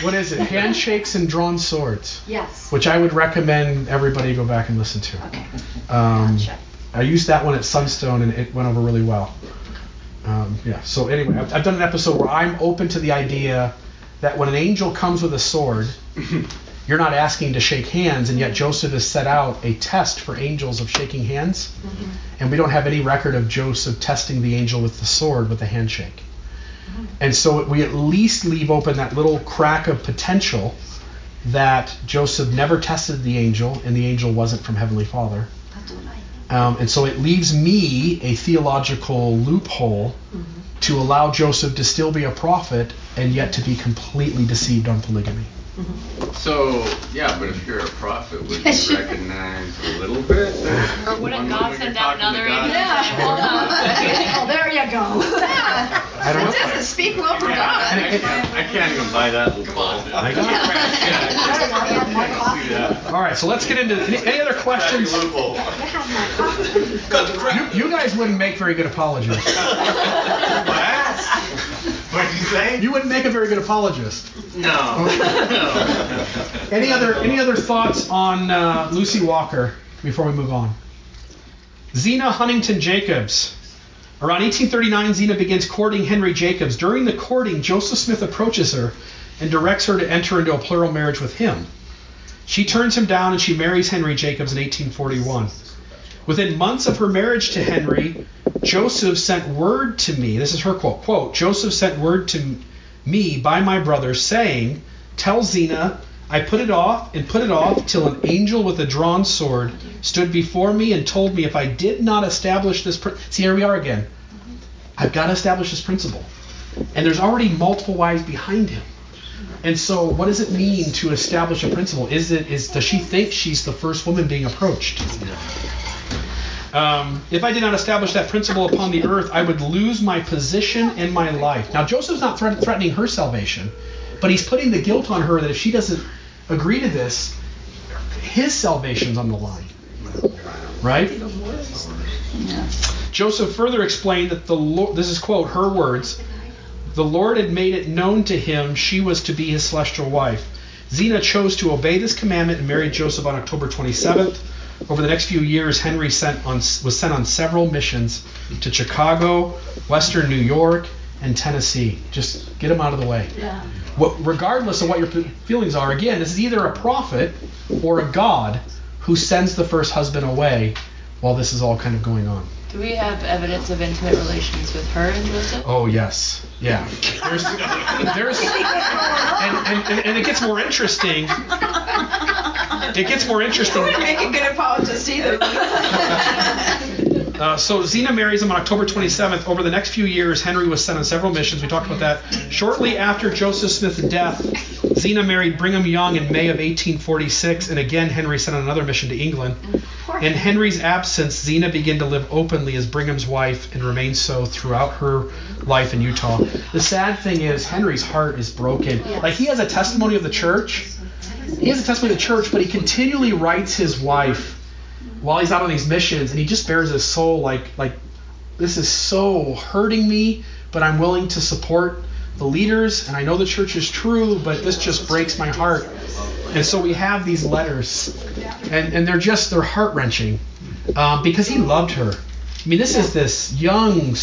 what is it? Handshakes and drawn swords. Yes. Which I would recommend everybody go back and listen to. Okay. Um, I used that one at Sunstone and it went over really well. Um, yeah. So anyway, I've, I've done an episode where I'm open to the idea that when an angel comes with a sword, you're not asking to shake hands, and yet Joseph has set out a test for angels of shaking hands, mm-hmm. and we don't have any record of Joseph testing the angel with the sword with a handshake. Mm-hmm. And so we at least leave open that little crack of potential that Joseph never tested the angel, and the angel wasn't from Heavenly Father. That's what I think. Um, and so it leaves me a theological loophole mm-hmm. to allow Joseph to still be a prophet and yet to be completely deceived on polygamy. Mm-hmm. So, yeah, but if you're a prophet, would you recognize a little bit? Or wouldn't one God send out talking to another God, angel? oh, there you go. I don't know. Doesn't speak well for I God. can't, I can't even buy that loophole. I got it. All right, so let's get into any, any other questions. You, you guys wouldn't make very good apologists. What did you say? You wouldn't make a very good apologist. No. no. Any other any other thoughts on uh, Lucy Walker before we move on? Zina Huntington Jacobs. Around 1839, Zina begins courting Henry Jacobs. During the courting, Joseph Smith approaches her and directs her to enter into a plural marriage with him. She turns him down and she marries Henry Jacobs in 1841. Within months of her marriage to Henry, Joseph sent word to me. This is her quote. Quote, Joseph sent word to me by my brother saying, Tell Zina, I put it off and put it off till an angel with a drawn sword stood before me and told me if I did not establish this. Pr- See, here we are again. I've got to establish this principle. And there's already multiple wives behind him. And so, what does it mean to establish a principle? Is it is does she think she's the first woman being approached? Um, if I did not establish that principle upon the earth, I would lose my position and my life. Now, Joseph's not threat- threatening her salvation, but he's putting the guilt on her that if she doesn't agree to this, his salvation's on the line. Right? Joseph further explained that the Lord, this is quote, her words, the Lord had made it known to him she was to be his celestial wife. Zina chose to obey this commandment and married Joseph on October 27th. Over the next few years, Henry sent on, was sent on several missions to Chicago, Western New York, and Tennessee. Just get him out of the way. Yeah. What, regardless of what your feelings are, again, this is either a prophet or a God who sends the first husband away while this is all kind of going on. Do we have evidence of intimate relations with her and Joseph? Oh yes, yeah. There's, there's, and, and, and, and it gets more interesting. It gets more interesting. Wouldn't make a good apologist either. Uh, so Zina marries him on October 27th. Over the next few years, Henry was sent on several missions. We talked about that. Shortly after Joseph Smith's death, Zina married Brigham Young in May of 1846, and again Henry sent on another mission to England. In Henry's absence, Zina began to live openly as Brigham's wife and remained so throughout her life in Utah. The sad thing is, Henry's heart is broken. Like he has a testimony of the church. He has a testimony of the church, but he continually writes his wife while he's out on these missions, and he just bears his soul like like this is so hurting me, but I'm willing to support the leaders, and I know the church is true, but this just breaks my heart. And so we have these letters, and, and they're just they're heart wrenching um, because he loved her. I mean, this is this young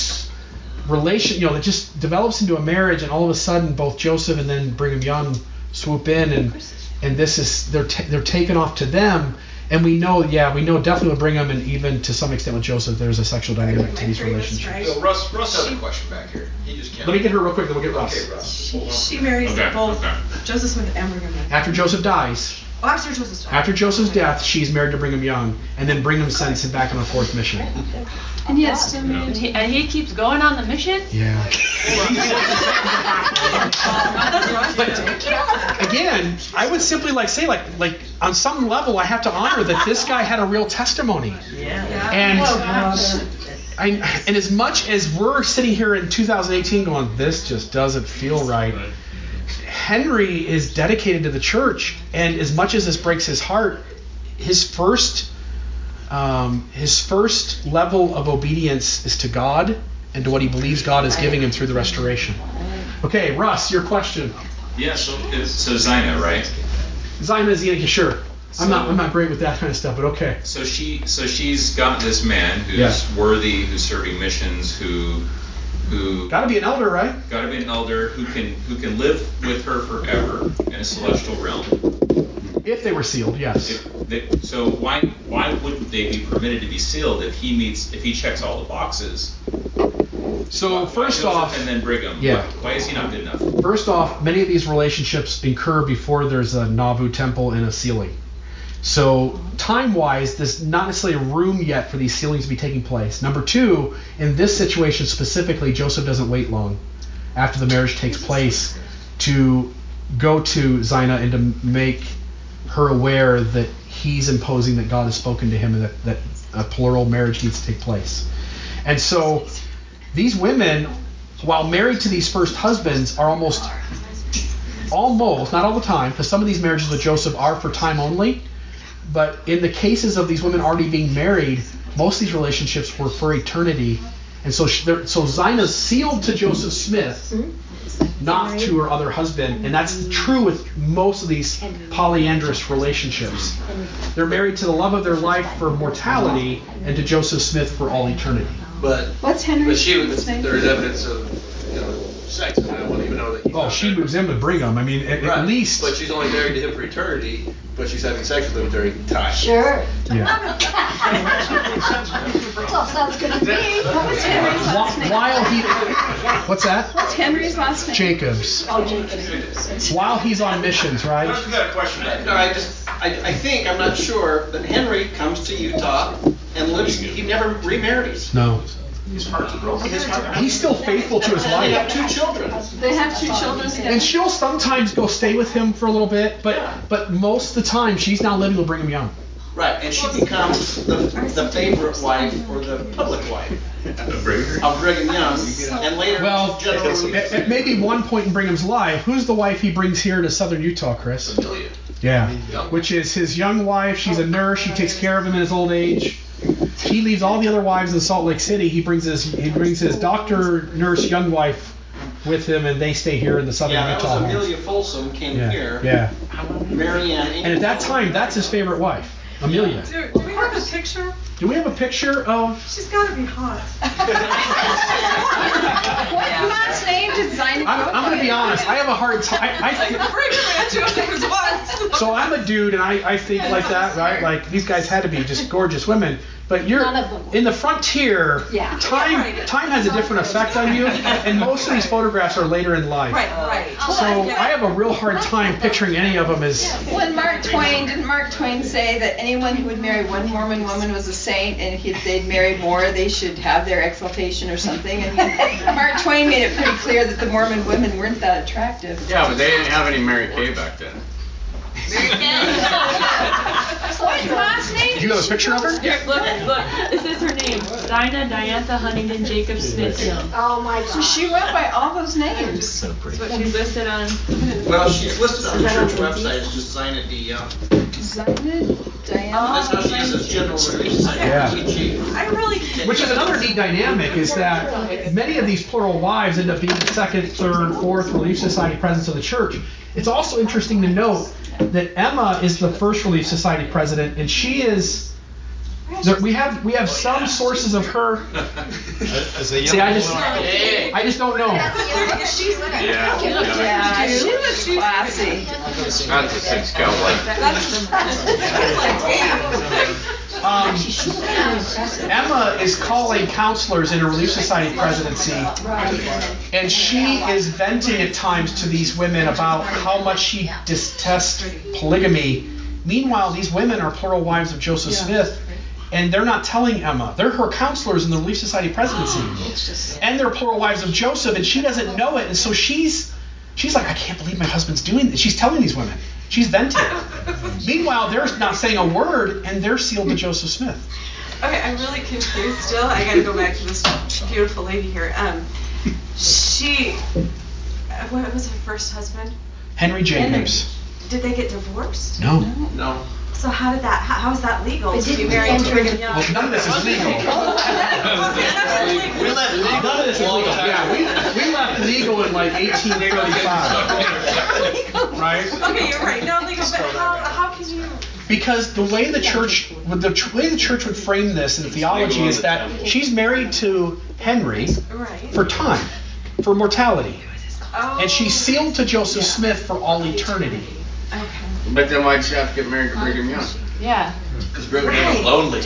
relation, you know, that just develops into a marriage, and all of a sudden, both Joseph and then Brigham Young swoop in, and and this is they're ta- they're taken off to them, And we know, yeah, we know definitely bring Brigham and even to some extent with Joseph, there's a sexual dynamic to these relationships. So Russ, Russ has a question back here. He just can't. Let me get her real quick, then we'll get Russ. Okay, Russ. She, she marries Okay, both okay. Joseph Smith and Brigham After Joseph dies, Oh, after Joseph's death. after Joseph's death, she's married to Brigham Young, and then Brigham sends him back on a fourth mission. And yet still Yeah. and he, and he keeps going on the mission. Yeah. Again, I would simply like say like like on some level I have to honor that this guy had a real testimony. Yeah. And oh, I, and as much as we're sitting here in 2018 going, this just doesn't feel right. Henry is dedicated to the church, and as much as this breaks his heart, his first um, his first level of obedience is to God and to what he believes God is giving him through the restoration. Okay, Russ, your question. Yeah, so so Zina, right? Zina is Zina, sure. I'm not I'm not great with that kind of stuff, but okay. So she so she's got this man who's Yeah. worthy, who's serving missions, who who Got to be an elder, right? got to be an elder who can who can live with her forever in a celestial realm. If they were sealed, yes. If they, so why why wouldn't they be permitted to be sealed if he meets if he checks all the boxes? So Why first Joseph off, and then Brigham. Yeah. Why, why is he not good enough? First off, many of these relationships incur before there's a Nauvoo temple and a sealing. So time-wise, there's not necessarily room yet for these sealings to be taking place. Number two, in this situation specifically, Joseph doesn't wait long after the marriage takes place to go to Zina and to make her aware that he's imposing that God has spoken to him and that, that a plural marriage needs to take place. And so these women, while married to these first husbands, are almost almost, not all the time, because some of these marriages with Joseph are for time only. But in the cases of these women already being married, most of these relationships were for eternity. And so, she, so Zina's sealed to Joseph Smith, mm-hmm. not to her other husband. And that's true with most of these polyandrous relationships. They're married to the love of their life for mortality and to Joseph Smith for all eternity. But What's Henry's but she last there's evidence of you know sex, and I won't even know that. He's Oh, she married. moves in with Brigham. I mean, at, Right. at least. But she's only married to him for eternity. But she's having sex with him during time. Sure. Yeah. Well, sounds good to me. What's Henry's last name? While he, what's that? What's Henry's last name? Jacobs. Oh, Jacobs. While he's on missions, right? Russ, we got a question back No, I just, I, I think, I'm not sure, that Henry comes to Utah and lives, he never remarries. No. His heart's broken. His heart. He's still faithful to his wife. They have wife. two children. They have two children together. And she'll sometimes go stay with him for a little bit, but but most of the time she's now living with Brigham Young. Right, and she becomes the, the favorite wife or the public wife of Brigham Young, and later Well, General at, at maybe one point in Brigham's life, who's the wife he brings here to southern Utah, Chris? Amelia. Yeah. Which is his young wife. She's a nurse. She takes care of him in his old age. He leaves all the other wives in Salt Lake City. He brings his he brings his doctor, nurse, young wife with him, and they stay here in the southern Yeah, that Utah was homes. Amelia Folsom came Yeah. here. Yeah. Marianne. And at that time, that's his favorite wife, Amelia. Do, do we have a picture? Do we have a picture of? She's got to be hot. what last name did Zina I'm, I'm going to be honest. I have a hard time. I, Like, I, Brigham had two different ones. so I'm a dude, and I, I think like that, right? Like these guys had to be just gorgeous women. But you're None of them. in the frontier. Yeah. Time Yeah, right. time has a different effect on you, and most of these photographs are later in life. Right, right. Oh, so I have a real hard time picturing any of them as. When Mark Twain, didn't Mark Twain say that anyone who would marry one Mormon woman was a saint, and if they'd marry more, they should have their exaltation or something? And Mark Twain made it pretty clear that the Mormon women weren't that attractive. Yeah, but they didn't have any Mary Kay back then. What last name? Do you have a picture of her? Here, look, look. This is her name. Dinah Diantha Huntington Jacob Smith Young. Oh my So God. she went by all those names. So pretty. That's what she's listed on. Well, she's listed on the church website as just Zina D. Young. Diana. Yeah. I really Which is another neat dynamic is that many of these plural wives end up being the second, third, fourth Relief Society presidents of the church. It's also interesting to note that Emma is the first Relief Society president, and she is There- we have we have some sources of her. As a See, I just Hey. I just don't know. She's Yeah, yeah. Yeah, she looks classy. That's a six cowboy. Um, Emma is calling counselors in a Relief Society presidency, and she is venting at times to these women about how much she detests polygamy. Meanwhile, these women are plural wives of Joseph Smith, and they're not telling Emma. They're her counselors in the Relief Society presidency, and they're plural wives of Joseph, and she doesn't know it, and so she's she's like, I can't believe my husband's doing this. She's telling these women. She's venting. Meanwhile, they're not saying a word, and they're sealed to Joseph Smith. Okay, I'm really confused still. I gotta go back to this beautiful lady here. Um, she, uh, what was her first husband? Henry Jacobs. Did they get divorced? No. No. So how did that? How, how is that legal to be didn't married to Brigham Young? Well, none of this is legal. We left legal. None of this is legal. Yeah, we, we left legal in like 1835. Right? Okay, you're right. Not legal, but how, how can you? Because the way the church, the tr- way the church would frame this in theology is that she's married to Henry for time, for mortality, Oh. and she's sealed to Joseph Smith for all eternity. But then why'd she have to get married to Brigham Young? Yeah. Because Brigham Young was lonely.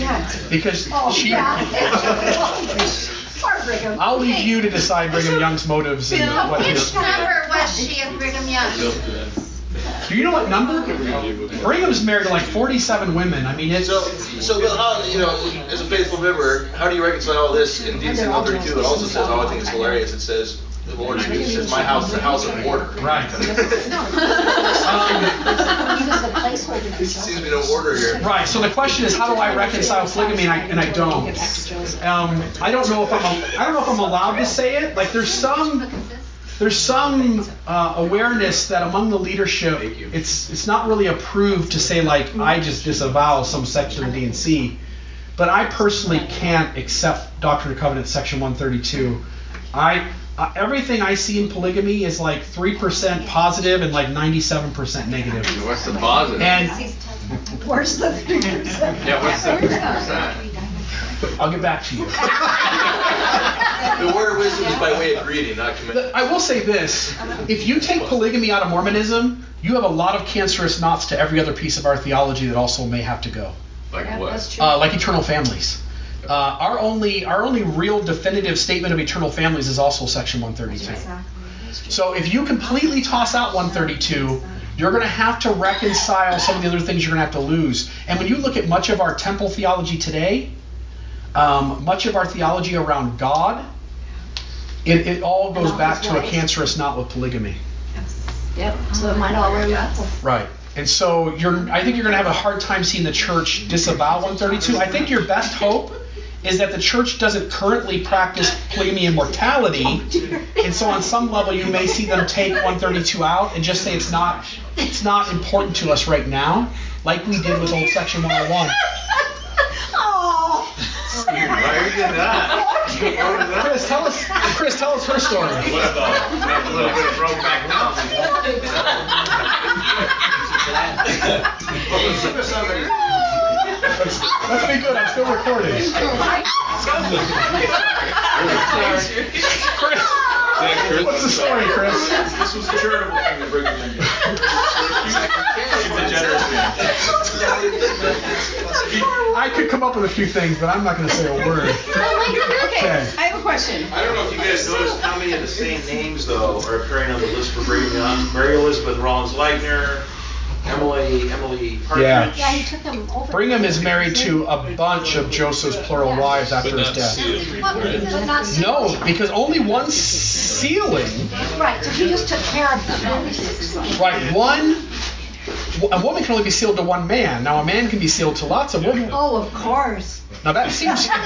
Because Oh, she. yeah. Poor Brigham. I'll leave you to decide Brigham Young's motives and what Which his. number was she of Brigham Young? Do you know what number? Brigham's married to like 47 women. I mean, it's. So, so Bill, how, you know, as a faithful member, how do you reconcile all this in D&C 132? It also says, oh, I think it's hilarious. It says, the Lord speaks, it says, my house is a house of order. Right. He was the placeholder for Seems to be no order here. Right. So the question is, how do I reconcile polygamy, and I, and I don't. Um, I don't know if I'm. I don't know if I'm allowed to say it. Like, there's some. There's some uh, awareness that among the leadership, it's it's not really approved to say like I just disavow some section of the D&C, but I personally can't accept Doctrine and Covenants section 132. I uh, everything I see in polygamy is like three percent positive and like 97% negative. What's the positive? And Where's the three percent? Yeah, what's the 3%? I'll get back to you. The word of wisdom is by way of greeting, not commitment. I will say this: if you take polygamy out of Mormonism, you have a lot of cancerous knots to every other piece of our theology that also may have to go. Like what? Uh, like eternal families. Uh, our only our only real definitive statement of eternal families is also section 132. So if you completely toss out 132, you're going to have to reconcile some of the other things you're going to have to lose. And when you look at much of our temple theology today, um, much of our theology around God, it, it all goes back to a cancerous knot with polygamy. Yep. So it might all unravel. Right. And so you're I think you're going to have a hard time seeing the church disavow 132. I think your best hope is that the church doesn't currently practice polygamy and mortality. And so on some level you may see them take 132 out and just say it's not it's not important to us right now, like we did with old section 101. Oh. Why are you doing that? Chris, tell us Chris, tell us her story. What about a little bit of throwback Let's be good, I'm still recording. Chris, what's the story, Chris? This was a charitable thing that Brigham Young did. He's a generous man. I could come up with a few things, but I'm not going to say a word. Okay, I have a question. I don't know if you guys noticed how many of the same names, though, are appearing on the list for Brigham Young. Mary Elizabeth Rollins Lightner, Emily, Emily Partridge. Yeah. Yeah, he took him over. Brigham is married to a bunch of Joseph's plural wives after his death. But not No, because only one sealing. Right. So he just took care of them. Right, one. A woman can only be sealed to one man. Now a man can be sealed to lots of women. Oh, of course. Now that seems.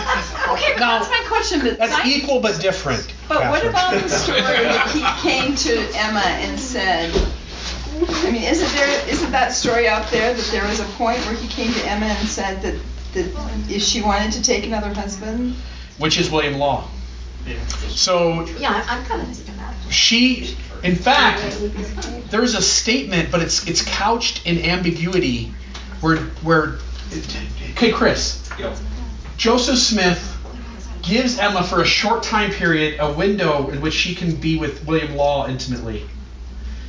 Okay, but Now, that's my question. But, That's sci- equal but different. but what Catherine. about the story that he came to Emma and said? I mean, isn't there isn't that story out there that there was a point where he came to Emma and said that that if she wanted to take another husband, Which is William Law. So Yeah, I'm kind of thinking that. she, in fact, there's a statement, but it's it's couched in ambiguity, where where. Okay, Chris. Joseph Smith gives Emma for a short time period a window in which she can be with William Law intimately.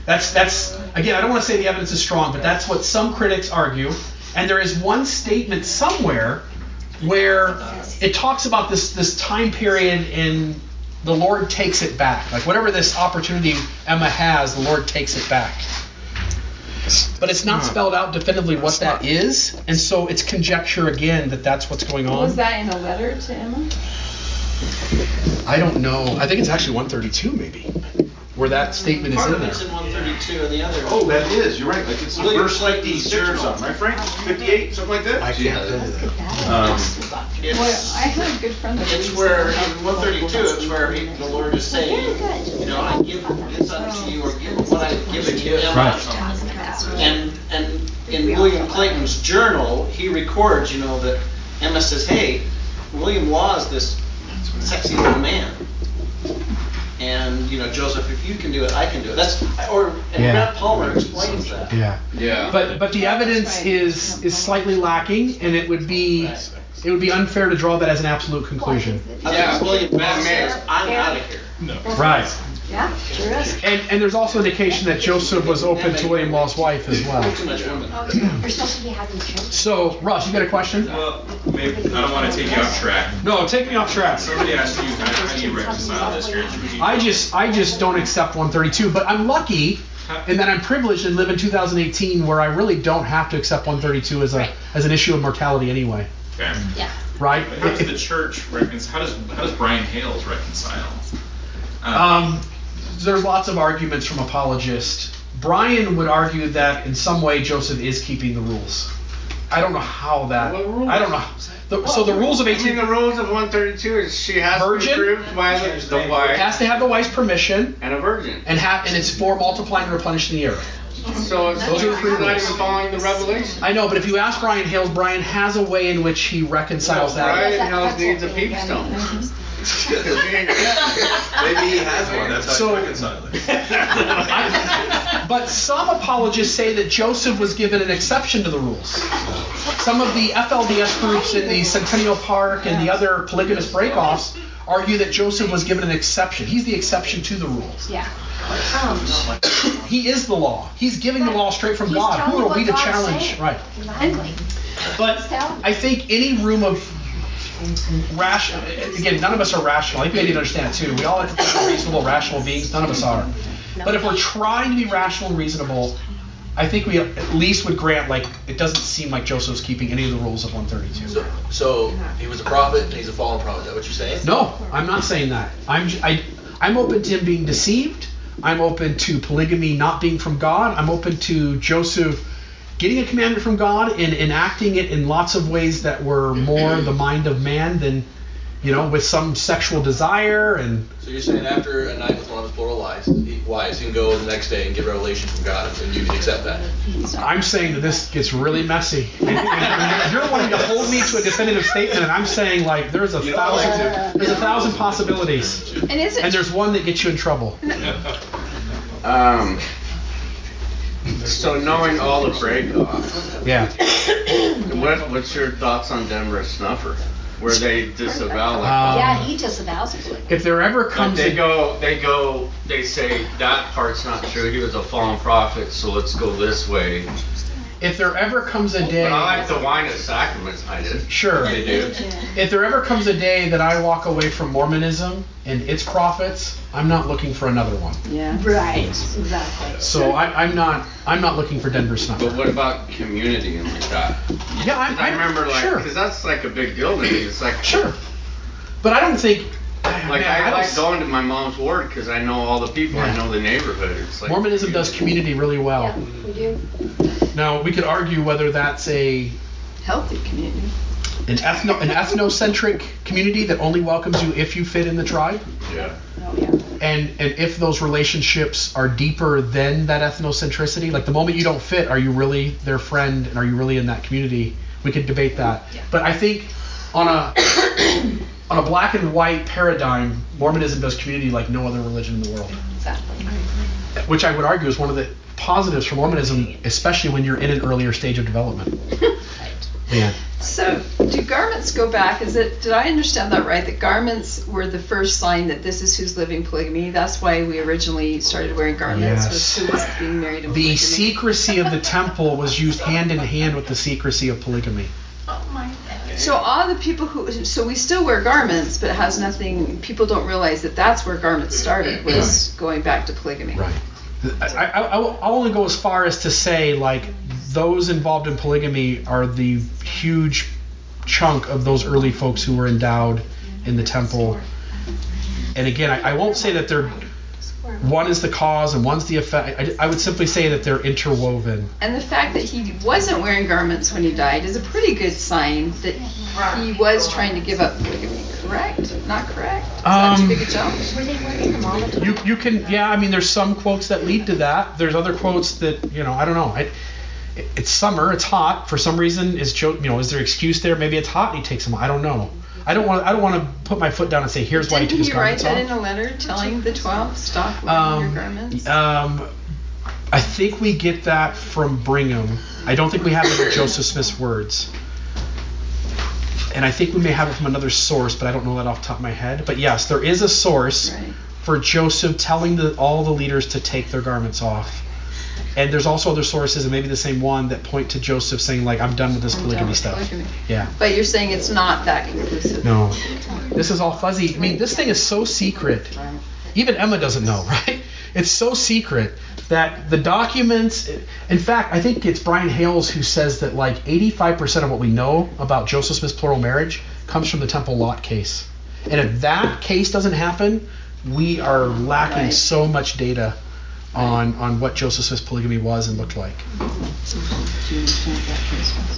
That's that's again, I don't want to say the evidence is strong, but that's what some critics argue. And there is one statement somewhere where it talks about this this time period and the Lord takes it back. Like whatever this opportunity Emma has, the Lord takes it back. But it's not hmm. spelled out definitively what that is, and so it's conjecture again that that's what's going on. Was that in a letter to Emma? I don't know. I think it's actually 132 maybe, where that statement is Part in of there. it's in 132 and the other. Oh, that is, you're right, like it's the William first like he Clayton serves on, right Frank? Fifty-eight, something like that? I can't do that. Um, Boy, I had a good friend that It's where, that. in 132, it's where he, the Lord is saying, you know, I give this unto you, or give what I have given to Emma. And, and in William Clayton's journal, he records, you know, that Emma says, hey, William Law is this sexy little man. And, you know, Joseph, if you can do it, I can do it. That's, or, and Yeah. Grant Palmer explains that. Yeah. Yeah. But but the evidence is is slightly lacking, and it would be it would be unfair to draw that as an absolute conclusion. Unless William Law But man- says, I'm out of here. No. Right. Yeah, sure is. And and there's also indication that Joseph was open to William Law's wife as well. Too much women. You're supposed to be having children. So Russ, you got a question? Well, maybe, I don't want to take you off track. No, take me off track. Somebody asked you, how, how do you reconcile this transfer? I just I just don't accept 132, but I'm lucky in that I'm privileged and live in 2018 where I really don't have to accept 132 as a as an issue of mortality anyway. Okay. Yeah. Right? How does the church reconcile? How does how does Brian Hales reconcile? Um, there's lots of arguments from apologists. Brian would argue that in some way Joseph is keeping the rules. I don't know how that. What rules? I don't know. The, so the rules of I mean, 18 the rules of 132 is she has Virgin? to be approved by the, the wife has to have the wife's permission and a virgin. and have and it's for multiplying and replenishing the earth. So it's Those are the three she's not rules. even following the revelation. I know, but if you ask Brian Hales, Brian has a way in which he reconciles that. Brian Hales needs a peep stone. Maybe he has one, that's how So- you reconcile it. But some apologists say that Joseph was given an exception to the rules. Some of the FLDS groups in the Centennial Park and the other polygamous breakoffs argue that Joseph was given an exception. He's the exception to the rules. Yeah. Um, He is the law. He's giving the law straight from He's God. Who are what we to God's challenge? Right. Exactly. But I think any room of rational, again, none of us are rational. I think we need to understand it too. We all like to think we're reasonable, rational beings. None of us are. But if we're trying to be rational and reasonable, I think we at least would grant like it doesn't seem like Joseph's keeping any of the rules of 132. So, so he was a prophet and he's a fallen prophet. Is that what you're saying? No, I'm not saying that. I'm j- I, I'm open to him being deceived. I'm open to polygamy not being from God. I'm open to Joseph getting a commandment from God and enacting it in lots of ways that were more the mind of man than, you know, with some sexual desire and So you're saying after a night with one of his plural lies, he, wives, he can go the next day and get revelation from God, and you can accept that. I'm saying that this gets really messy. And, and- and you're wanting to hold me to a definitive statement, and I'm saying like there's a You don't like thousand, there's a thousand possibilities, And is and there's one that gets you in trouble. Um, so knowing all the break off, Yeah. what, what's your thoughts on Denver Snuffer? Where they disavow like Um, yeah, he disavows it. If there ever Like comes they a go, they go, they say that part's not true. He was a fallen prophet, so let's go this way. If there ever comes a day But I like the wine of sacraments. I did. Sure. They do. if there ever comes a day that I walk away from Mormonism and its prophets, I'm not looking for another one. yeah. Right. Exactly. So I, I'm not I'm not looking for Denver But what about community and like that? Yeah, I, 'Cause I remember like, sure, because that's like a big deal to me. It's like, sure. But I don't think like man, I, don't like s- going to my mom's ward because I know all the people. I know the neighborhood. It's like Mormonism does community really well. Yeah, we do. Now we could argue whether that's a Healthy community. an ethno an ethnocentric community that only welcomes you if you fit in the tribe. Yeah. Oh, yeah. and and if those relationships are deeper than that ethnocentricity like the moment you don't fit are you really their friend and are you really in that community we could debate that Yeah. but i think on a on a black and white paradigm mormonism does community like no other religion in the world Exactly. which i would argue is one of the positives for mormonism especially when you're in an earlier stage of development right. yeah So do garments go back? Is it? Did I understand that right? That garments were the first sign that this is who's living polygamy. That's why we originally started wearing garments. Yes. Was who was being married The polygamy. secrecy of the temple was used hand in hand with the secrecy of polygamy. Oh, so all the people who, so we still wear garments, but it has mm-hmm. nothing. People don't realize that that's where garments mm-hmm. started was going back to polygamy. Right. I, I, I'll I'll only go as far as to say, like, those involved in polygamy are the huge chunk of those early folks who were endowed in the temple. And again, I, I won't say that they're one is the cause and one's the effect. I, I would simply say that they're interwoven. And the fact that he wasn't wearing garments when he died is a pretty good sign that he was trying to give up polygamy. Correct? Not correct? Is that too Um, big a jump? Were they wearing them all the time? You you can yeah. I mean, there's some quotes that lead to that. There's other quotes that you know. I don't know. I, it- it's summer. It's hot. For some reason, is Joe? You know, is there excuse there? Maybe it's hot and he takes them. I don't know. I don't want. I don't want to put my foot down and say here's why he took Didn't his he write garments that off. in a letter telling the twelve stop wearing your garments? Um, I think we get that from Brigham. I don't think we have it in Joseph Smith's words. And I think we may have it from another source, but I don't know that off the top of my head. But yes, there is a source for Joseph telling the, all the leaders to take their garments off. And there's also other sources, and maybe the same one, that point to Joseph saying, like, I'm done with this I'm polygamy with stuff. polygamy. Yeah. But you're saying it's not that conclusive. No. This is all fuzzy. I mean, this thing is so secret. Even Emma doesn't know, right? It's so secret that the documents. In fact, I think it's Brian Hales who says that like 85% of what we know about Joseph Smith's plural marriage comes from the Temple Lot case. And if that case doesn't happen, we are lacking Right. so much data on on what Joseph Smith's polygamy was and looked like.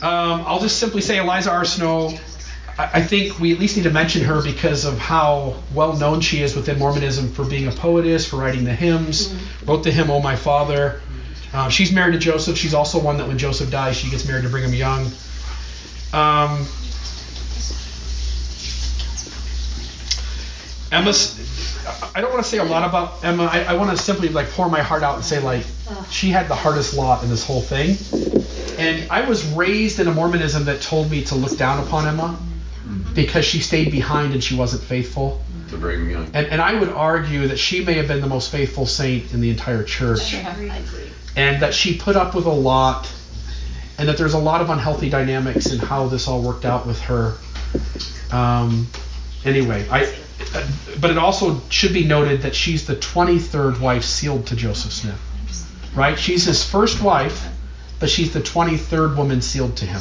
Um, I'll just simply say Eliza R. Snow. I, I think we at least need to mention her because of how well known she is within Mormonism for being a poetess, for writing the hymns. Wrote the hymn "Oh My Father." Uh, she's married to Joseph. She's also one that when Joseph dies, she gets married to Brigham Young. Um, Emma's. I don't want to say a lot about Emma. I, I want to simply like pour my heart out and say like she had the hardest lot in this whole thing. And I was raised in a Mormonism that told me to look down upon Emma because she stayed behind and she wasn't faithful. To Brigham Young. And, and I would argue that she may have been the most faithful saint in the entire church. And that she put up with a lot. And that there's a lot of unhealthy dynamics in how this all worked out with her. Um, anyway, I. uh, But it also should be noted that she's the 23rd wife sealed to Joseph Smith. Right? She's his first wife, but she's the 23rd woman sealed to him.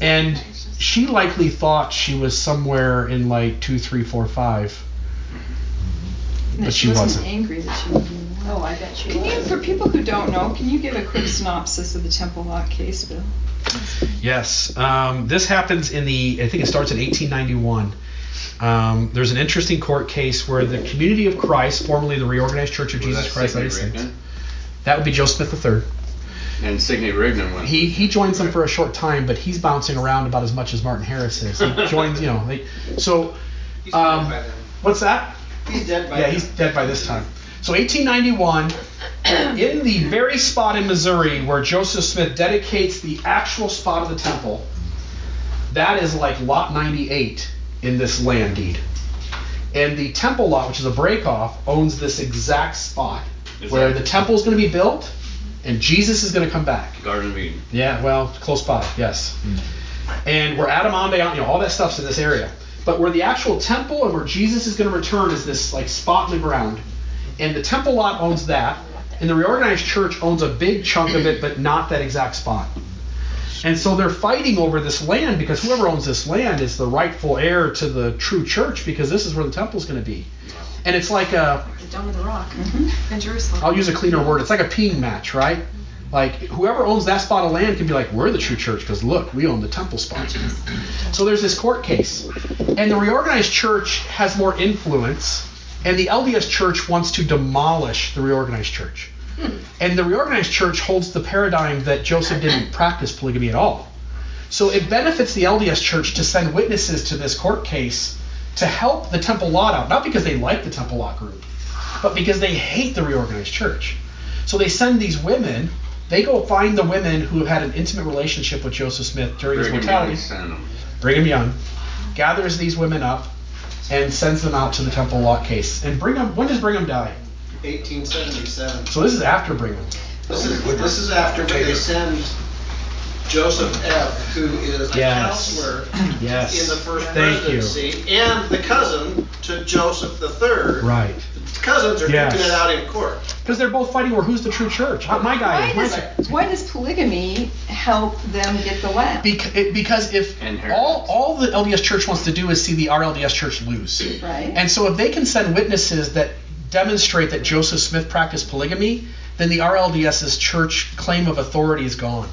And she likely thought she was somewhere in like two, three, four, five, And that but she wasn't wasn't. angry that she was doing that. Oh, I bet she Can you, for people who don't know, can you give a quick synopsis of the Temple Lot case, Bill? Yes, um, this happens in the. I think it starts in 1891. Um, there's an interesting court case where the Community of Christ, formerly the Reorganized Church of Was Jesus that Christ Sidney Latter Saints, that would be Joe Smith III. And Sidney Rigdon went. He he joins them for a short time, but he's bouncing around about as much as Martin Harris is. He joins, you know. They, so, um, what's that? He's dead by Yeah, now. he's dead by this time. So 1891, in the very spot in Missouri where Joseph Smith dedicates the actual spot of the temple, that is like lot 98 in this land deed. And the temple lot, which is a break off, owns this exact spot Is where the temple is going to be built and Jesus is going to come back. Garden of Eden. Yeah, well, close by, yes. And where Adam Adamonde, you know, all that stuff's in this area. But where the actual temple and where Jesus is going to return is this like spot in the ground. And the temple lot owns that. And the reorganized church owns a big chunk of it, but not that exact spot. And so they're fighting over this land because whoever owns this land is the rightful heir to the true church because this is where the temple's going to be. And it's like a, The Dome of the Rock Mm-hmm. in Jerusalem. I'll use a cleaner word. It's like a peeing match, right? Like whoever owns that spot of land can be like, we're the true church because look, we own the temple spot. So there's this court case, and the reorganized church has more influence, and the LDS church wants to demolish the reorganized church. And the reorganized church holds the paradigm that Joseph didn't practice polygamy at all. So it benefits the LDS church to send witnesses to this court case to help the temple lot out, not because they like the temple lot group, but because they hate the reorganized church. So they send these women They go find the women who had an intimate relationship with Joseph Smith during his mortality. Young sent 'em. Brigham Young gathers these women up and sends them out to the Temple Lot case. And Brigham, when does Brigham die? 1877. So this is after Brigham. This is, this is after they send Joseph F., who is a Yes. counselor Yes. in the first Thank you. presidency, and the cousin to Joseph III. Right. The cousins are Yes. it out in court. Because they're both fighting over who's the true church. My guy Why is. Does, why does polygamy help them get the land? Bec- it- because if all all the LDS Church wants to do is see the RLDS Church lose, Right. and so if they can send witnesses that demonstrate that Joseph Smith practiced polygamy, then the RLDS's church claim of authority is gone.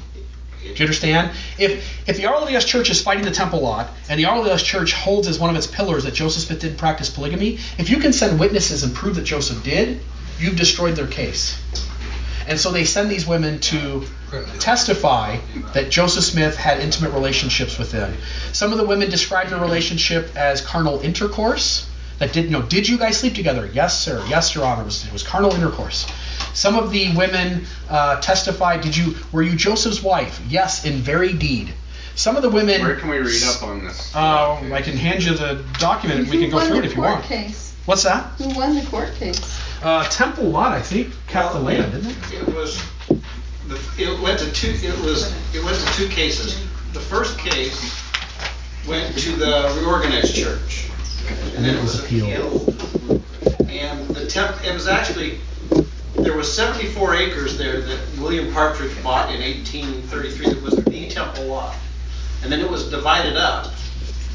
Do you understand? If if the RLDS Church is fighting the Temple Lot, and the RLDS Church holds as one of its pillars that Joseph Smith didn't practice polygamy, if you can send witnesses and prove that Joseph did, you've destroyed their case. And so they send these women to testify that Joseph Smith had intimate relationships with them. Some of the women describe their relationship as carnal intercourse. That did you know? Did you guys sleep together? Yes, sir. Yes, Your Honor. It was, it was carnal intercourse. Some of the women uh, testified. Did you were you Joseph's wife? Yes, in very deed. Some of the women. Where can we read up on this? Uh, I can hand you the document. and We can go through it if you court want. Case? What's that? Who won the court case? Uh, Temple Lot, I think, kept the land, didn't it? It was, the- it went to two, it was, it went to two cases. The first case went to the reorganized church. And then it was appealed. And the temp, it was actually, there was 74 acres there that William Partridge bought in 1833 that was the temple lot. And then it was divided up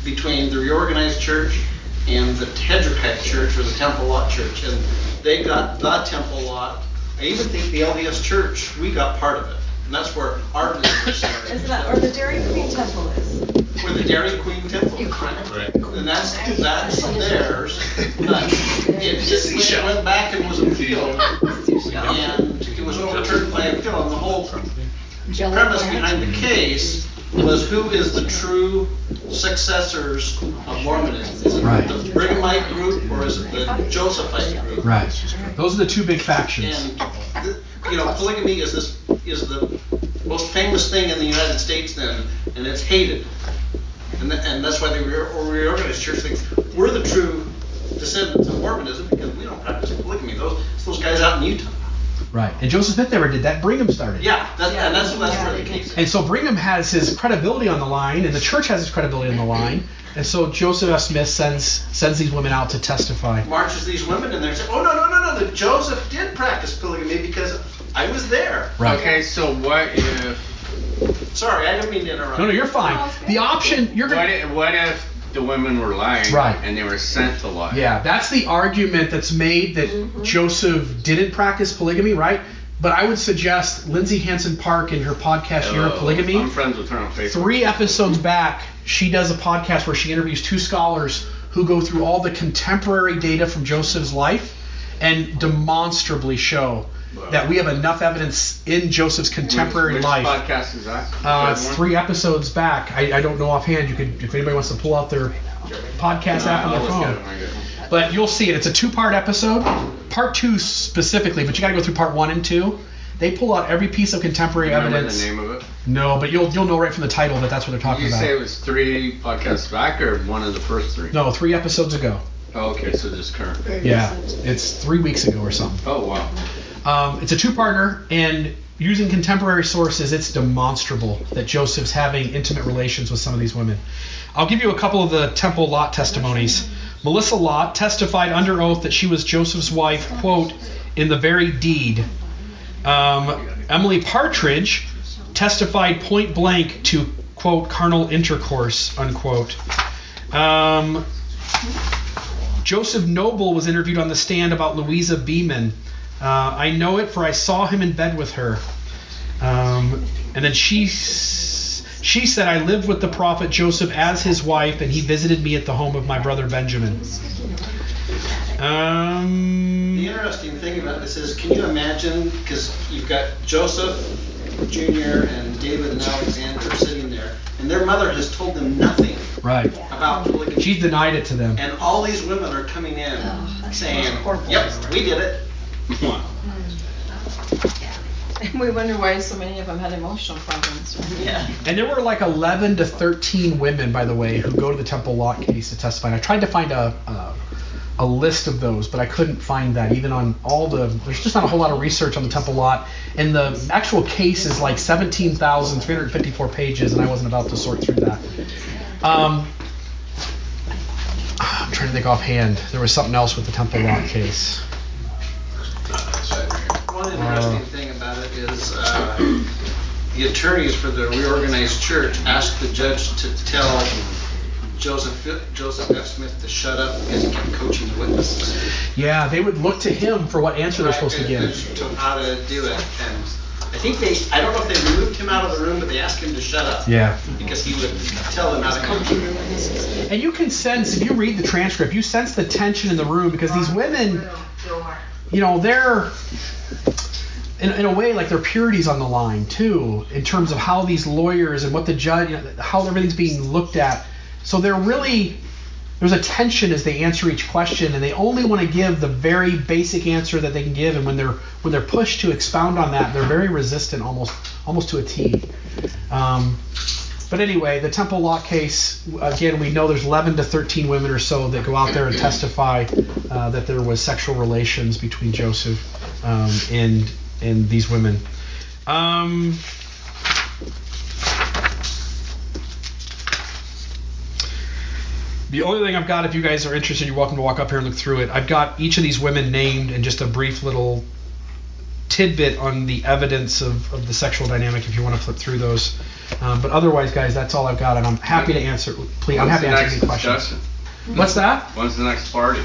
between the reorganized church and the Hedrickite church or the temple lot church. And they got the temple lot. I even think the LDS church, we got part of it. And that's where our business started. Is that where the Dairy Queen temple is? Where the Dairy Queen temple is. Right. And that's, that's theirs. But it just it went back and was appealed. And it was overturned by appeal. And the whole problem. The premise behind the case was who is the true successors of Mormonism? Is it Right. the Brighamite group or is it the Josephite group? Right. Those are the two big factions. And th- you know, polygamy is this is the most famous thing in the United States then, and it's hated. And, th- and that's why the re- reorganized church thinks we're the true descendants of Mormonism because we don't practice polygamy. Those it's those guys out in Utah. Right. And Joseph Smith never did that. Brigham started. Yeah, that's, and that's that's where the case. And so Brigham has his credibility on the line, and the church has his credibility on the line. And so Joseph F. Smith sends sends these women out to testify. Marches these women and they're saying, oh no no no no, the Joseph did practice polygamy because I was there. Right. Okay, so what if? Sorry, I didn't mean to interrupt. No, no, you're fine. The option you're gonna. if, what if the women were lying? Right. And they were sent to lie. Yeah, that's the argument that's made that mm-hmm. Joseph didn't practice polygamy, right? But I would suggest Lindsay Hansen Park in her podcast of Oh, Polygamy. I'm friends with her on Facebook. Three episodes back, she does a podcast where she interviews two scholars who go through all the contemporary data from Joseph's life and demonstrably show that we have enough evidence in Joseph's contemporary which, which life. podcast is that? Uh, it's three episodes back. I, I don't know offhand. You could, if anybody wants to pull out their podcast app on their phone. It when I get home. But you'll see it. It's a two-part episode. Part two specifically, but you got to go through part one and two. They pull out every piece of contemporary Remember evidence. the name of it? No, but you'll you'll know right from the title that that's what they're talking you about. You say it was three podcasts back or one of the first three? no, three episodes ago. Oh, okay, so just current. Yeah, it's three weeks ago or something. Oh wow. Um, it's a two-parter, and using contemporary sources, it's demonstrable that Joseph's having intimate relations with some of these women. I'll give you a couple of the Temple Lot testimonies. Malissa Lott testified under oath that she was Joseph's wife, quote, in the very deed. Um, Emily Partridge testified point blank to, quote, carnal intercourse, unquote. Um, Joseph Noble was interviewed on the stand about Louisa Beaman. Uh, I know it for I saw him in bed with her. Um, and then she she said I lived with the prophet Joseph as his wife, and he visited me at the home of my brother Benjamin. Um, The interesting thing about this is, can you imagine, because you've got Joseph Jr. and David and Alexander sitting there, and their mother has told them nothing right. about polygamy. She's denied it to them. And all these women are coming in saying, yep, we did it. Wow. And we wonder why so many of them had emotional problems. Yeah. And there were like 11 to 13 women, by the way, who go to the Temple Lot case to testify. And I tried to find a, a a list of those, but I couldn't find that even on all the. There's just not a whole lot of research on the Temple Lot, and the actual case is like 17,354 pages, and I wasn't about to sort through that. Um, I'm trying to think offhand. There was something else with the Temple Lot case. One interesting thing about it is uh, the attorneys for the reorganized church asked the judge to tell Joseph Joseph F. Smith to shut up because he kept coaching the witnesses. Yeah, they would look to him for what answer they're supposed to give. To how to do it, and I think they, I don't know if they removed him out of the room, but they asked him to shut up. Yeah. Because he would tell them how to coach the witnesses. And you can sense, if you read the transcript, you sense the tension in the room because these women, you know, they're, in, in a way, like their purity's on the line too, in terms of how these lawyers and what the judge, you know, how everything's being looked at. So they're really, there's a tension as they answer each question, and they only want to give the very basic answer that they can give. And when they're when they're pushed to expound on that, they're very resistant, almost almost to a T. Um, but anyway, the Temple Lot case, again, we know there's 11 to 13 women or so that go out there and testify uh, that there was sexual relations between Joseph um, and and these women. Um, the only thing I've got, if you guys are interested, you're welcome to walk up here and look through it. I've got each of these women named and just a brief little tidbit on the evidence of, of the sexual dynamic if you want to flip through those. Um, but otherwise, guys, that's all I've got, and I'm happy to answer. Please, I'm happy to answer any questions. discussion? What's that? When's the next party?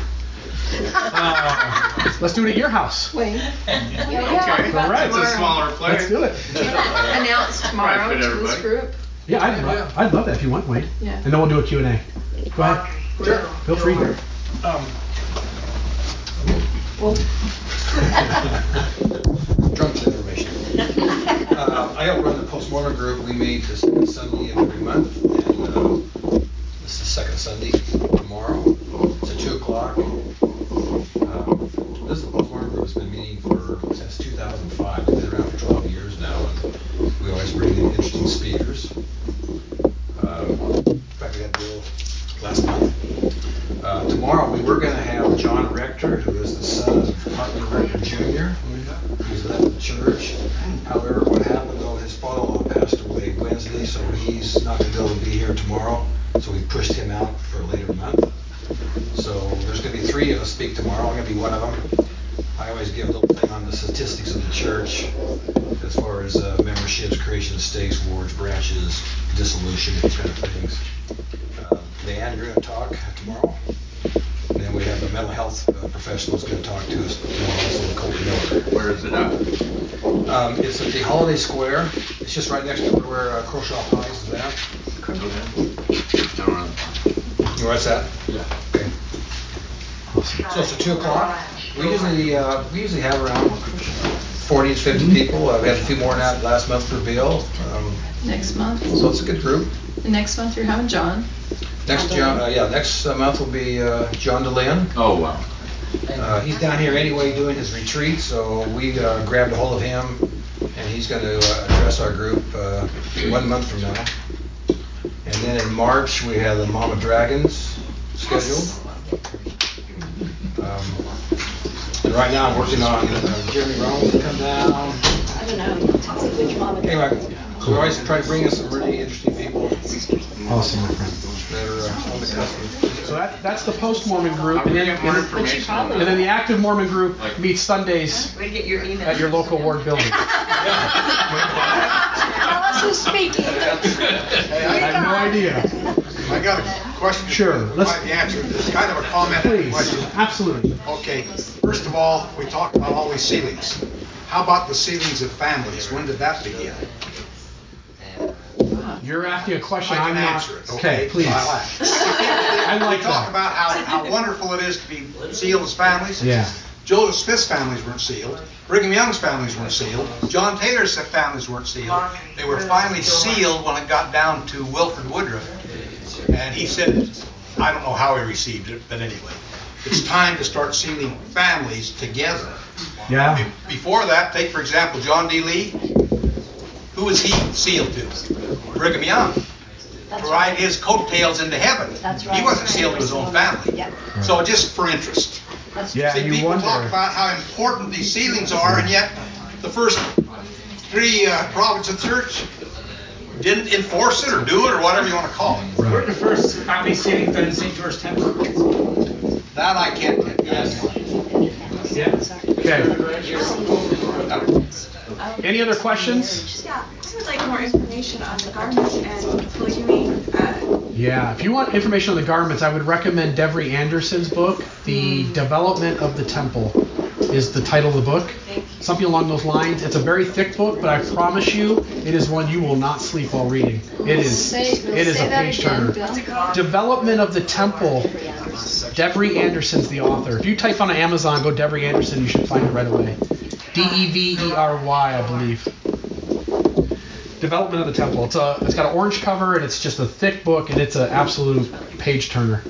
Uh, let's do it at your house. Wayne. Okay. All right. It's a smaller place. Let's do it. Announce tomorrow Right, fit to this group. Yeah, I'd, love, I'd love that if you want, Wade. Yeah. And then we'll do a Q&A. Go ahead. Sure. Feel free. Um, Well, drunk with information. Uh, I help run the post-mortem group. We meet the second Sunday of every month, and uh, this is the second Sunday tomorrow. It's at two o'clock. Usually uh, we usually have around forty to fifty people. Uh, we had a few more than that last month for Bill. Um, next month. so it's a good group. And next month you're having John. Next John, uh, yeah, next uh, month will be uh, John Dehlin. Oh wow. Uh, he's down here anyway doing his retreat, so we uh, grabbed a hold of him, and he's going to uh, address our group uh, one month from now. And then in March we have the Mama Dragons scheduled. Right now I'm working on uh, Jeremy Rome to come down. I don't know. Tell me which mama. Anyway, we always try to bring in some really interesting people Awesome, my friend. that are uh, on the cusp. So that, that's the post-Mormon group. How do we And then- information And then the active Mormon group meets Sundays get your at your local ward building. Tell us who's speaking. I have no idea. I got a question. Sure, We let's- might be answered. It's kind of a comment and a Please, question. absolutely. Okay, first of all, we talked about all these sealings. How about the sealings of families? When did that begin? You're asking a question I I'm can not. answer it, Okay, okay? please. So I laugh. I like We talk that. about how, how wonderful it is to be sealed as families. Yeah. Joseph Smith's families weren't sealed. Brigham Young's families weren't sealed. John Taylor's families weren't sealed. They were finally sealed when it got down to Wilford Woodruff. And he said, I don't know how he received it, but anyway. it's time to start sealing families together. Yeah. Be- Before that, take for example John D. Lee. Who was he sealed to? Brigham Young. To ride his coattails into heaven. That's He wasn't sealed to his own family. Yep. So just for interest. Yeah, See, you people wonder. talk about how important these sealings are, and yet the first three uh, prophets of the church didn't enforce it or do it or whatever you want to call it. We're the first family sealing done in St. George Temple. That I can't tell you. Okay. Any other questions? Yeah, I would like more information on the garments and polygamy. Uh, Yeah, if you want information on the garments, I would recommend Devery Anderson's book, The Development of the Temple, is the title of the book. Something along those lines. It's a very thick book, but I promise you, it is one you will not sleep while reading. It is. Say- It is a page turner. Development of the Temple. Devery Anderson's the author. If you type on Amazon, go Devery Anderson, you should find it right away. D E V E R Y, I believe. Development of the Temple. It's a. It's got an orange cover and it's just a thick book and it's an absolute page turner.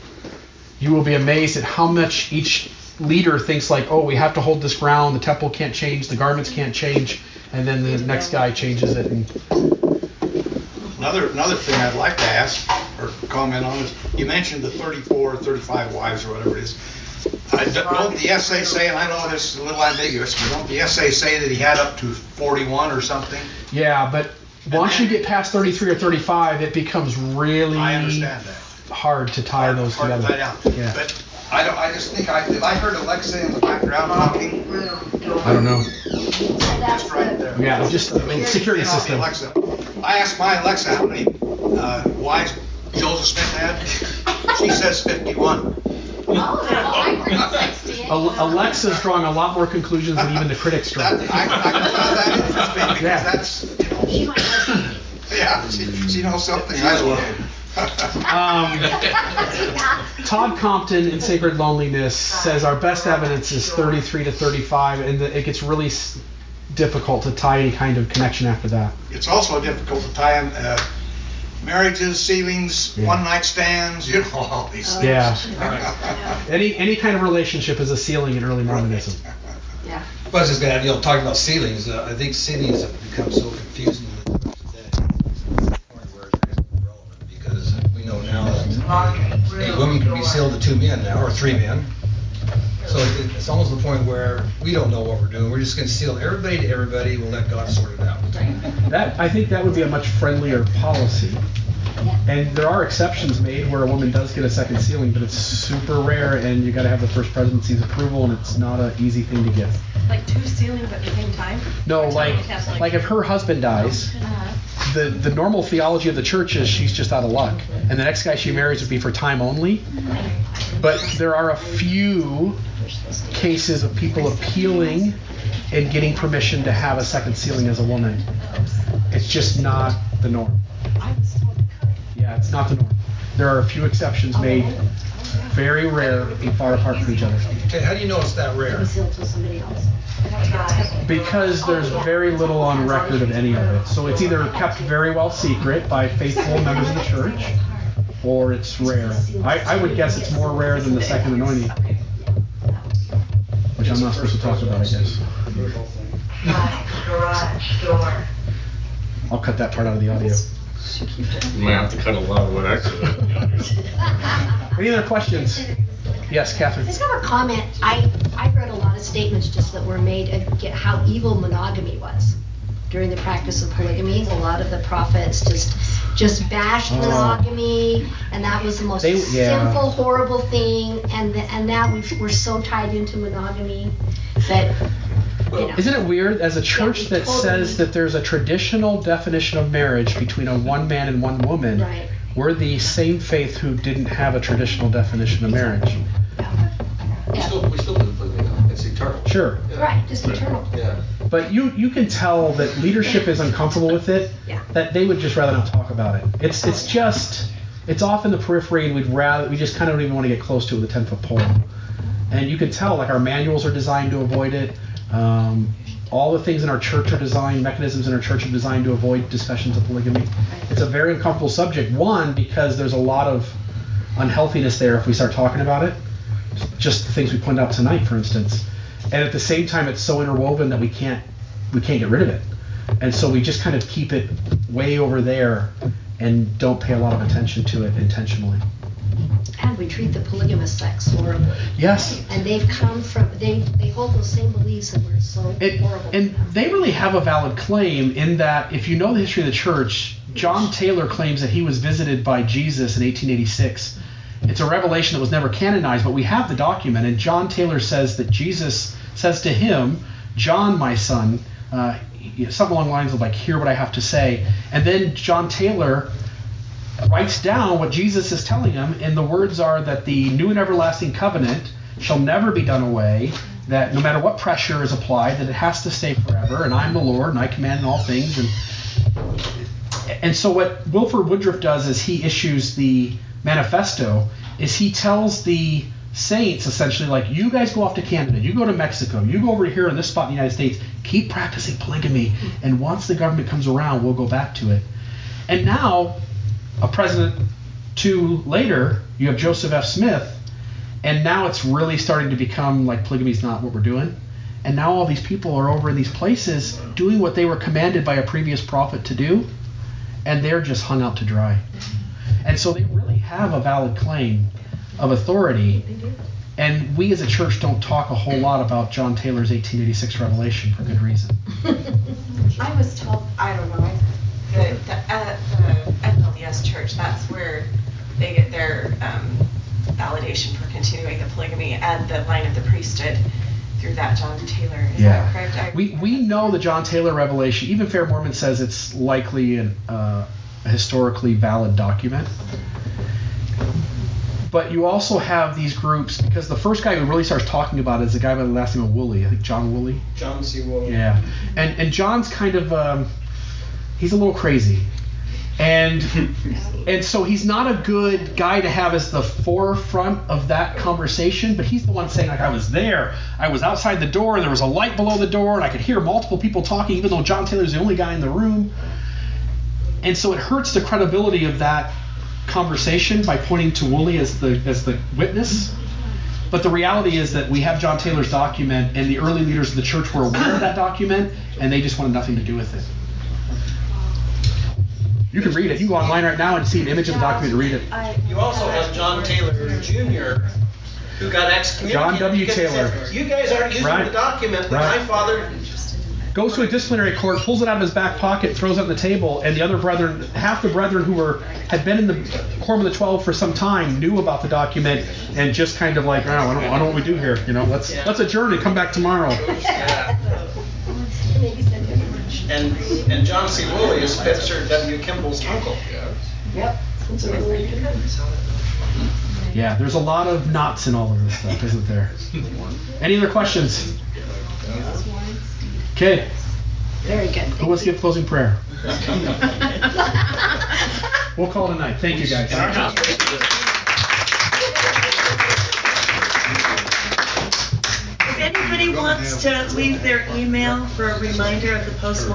You will be amazed at how much each leader thinks like, oh, we have to hold this ground. The temple can't change. The garments can't change. And then the next guy changes it. And Another, another thing I'd like to ask or comment on is, you mentioned the 34, 35 wives or whatever it is. I d- Don't the essay say, and I know this is a little ambiguous, but don't the essay say that he had up to 41 or something? yeah, but once you get past 33 or 35, it becomes really I understand that. hard to tie those Hard to together. tie down. Yeah. But I don't, I just think I, if I heard Alexa in the background talking. I don't know. Just right there. Yeah, just the security system. Alexa. I asked my Alexa how many uh, wives Joseph Smith had. She says 51. Al- Alexa's drawing a lot more conclusions than even the critics draw. I, I that interesting because Yeah. that's, She might yeah, she, she knows something I. Um, Todd Compton in Sacred Loneliness says our best evidence is 33 to 35, and that it gets really s- difficult to tie any kind of connection after that. It's also difficult to tie in uh, marriages, sealings, Yeah. one night stands, you know, all these things. Yeah. Any any kind of relationship is a sealing in early Mormonism. Yeah. But I was just gonna, you know, talking about sealings, uh, I think sealings have become so confusing in the church today. to the point where it's really irrelevant, Because we know now that a woman can be sealed to two men now, or three men. So it- it's almost the point where we don't know what we're doing, we're just gonna seal everybody to everybody, we'll let God sort it out. That I think that would be a much friendlier policy. And there are exceptions made where a woman does get a second sealing, but it's super rare, and you got to have the first presidency's approval, and it's not an easy thing to get. like two sealings at the same time? No, like like if her husband dies, Uh-huh. the the normal theology of the church is she's just out of luck, and the next guy she marries would be for time only. But there are a few cases of people appealing and getting permission to have a second sealing as a woman. It's just not the norm. Yeah, it's not the norm. There are a few exceptions made, very rare and far apart from each other. Okay, how do you know it's that rare? Sealed to somebody else. Because there's very little on record of any of it. So it's either kept very well secret by faithful members of the church, or it's rare. I, I would guess it's more rare than the second anointing, which I'm not supposed to talk about, I guess. Garage door. I'll cut that part out of the audio. You might have to cut a lot of what I said. Any other questions? Yes, I Catherine. just have a comment. I, I read a lot of statements just that were made against how evil monogamy was during the practice of polygamy. A lot of the prophets just just bashed Oh. monogamy, and that was the most They- yeah. sinful, horrible thing. And the, and now we've, we're so tied into monogamy that you know. Isn't it weird as a church that totally. says that there's a traditional definition of marriage between a one man and one woman? Right. We're the same faith who didn't have a traditional definition of marriage. We still, we still eternal. Sure. Yeah. Right, just eternal. Yeah. But you you can tell that leadership is uncomfortable with it. Yeah. That they would just rather not talk about it. It's it's just it's off in the periphery and we'd rather we just kind of don't even want to get close to it with a ten foot pole. And you can tell like our manuals are designed to avoid it. Um, all the things in our church are designed, mechanisms in our church are designed to avoid discussions of polygamy. It's a very uncomfortable subject. One, because there's a lot of unhealthiness there if we start talking about it. just the things we pointed out tonight, for instance. And at the same time, it's so interwoven that we can't we can't get rid of it. And so we just kind of keep it way over there and don't pay a lot of attention to it intentionally. And we treat the polygamous sex horribly. Yes. And they've come from, they, they hold those same beliefs and we're so horrible. And they really have a valid claim in that if you know the history of the church, John Taylor claims that he was visited by Jesus in 1886. It's a revelation that was never canonized, but we have the document. And John Taylor says that Jesus says to him, John, my son, uh, something along the lines of like, hear what I have to say. And then John Taylor writes down what Jesus is telling him, and the words are that the new and everlasting covenant shall never be done away, that no matter what pressure is applied, that it has to stay forever, and I'm the Lord, and I command all things. And, and so what Wilford Woodruff does is he issues the manifesto, is he tells the saints essentially like you guys go off to Canada, you go to Mexico, you go over here in this spot in the United States, keep practicing polygamy, and once the government comes around, we'll go back to it. And now, a president two later, you have Joseph F. Smith, and now it's really starting to become like polygamy is not what we're doing. And now all these people are over in these places doing what they were commanded by a previous prophet to do, and they're just hung out to dry. And so they really have a valid claim of authority. And we as a church don't talk a whole lot about John Taylor's 1886 revelation for good reason. I was told, I don't know, the, the, uh, the FLDS church, that's where they get their um, validation for continuing the polygamy and the line of the priesthood through that John Taylor. Is that correct? I, we, we know the John Taylor revelation. Even Fair Mormon says it's likely an, uh, a historically valid document. But you also have these groups because the first guy who really starts talking about it is a guy by the last name of Woolley. I think John Woolley. John C. Woolley. Yeah, and and John's kind of um, he's a little crazy, and and so he's not a good guy to have as the forefront of that conversation. But he's the one saying like I was there, I was outside the door, and there was a light below the door, and I could hear multiple people talking, even though John Taylor's the only guy in the room. And so it hurts the credibility of that conversation by pointing to Woolley as the as the witness. But the reality is that we have John Taylor's document, and the early leaders of the church were aware of that document, and they just wanted nothing to do with it. You can read it. You can go online right now and see an image of the document and read it. You also have John Taylor Jr., who got excommunicated. John W. Taylor. said, You guys aren't using Right. the document that Right. my father. Goes to a disciplinary court, pulls it out of his back pocket, throws it on the table, and the other brethren, half the brethren who were had been in the quorum of the twelve for some time, knew about the document and just kind of like, oh, I don't, I don't know what we do here. You know, let's let's adjourn and come back tomorrow. And, and John C. Woolley is Spencer W. Kimball's uncle. Yep. Yeah, there's a lot of knots in all of this stuff, isn't there? Any other questions? Okay. Very good. Who wants to give closing prayer? We'll call it a night. Thank you, guys. If anybody wants to leave their email for a reminder of the post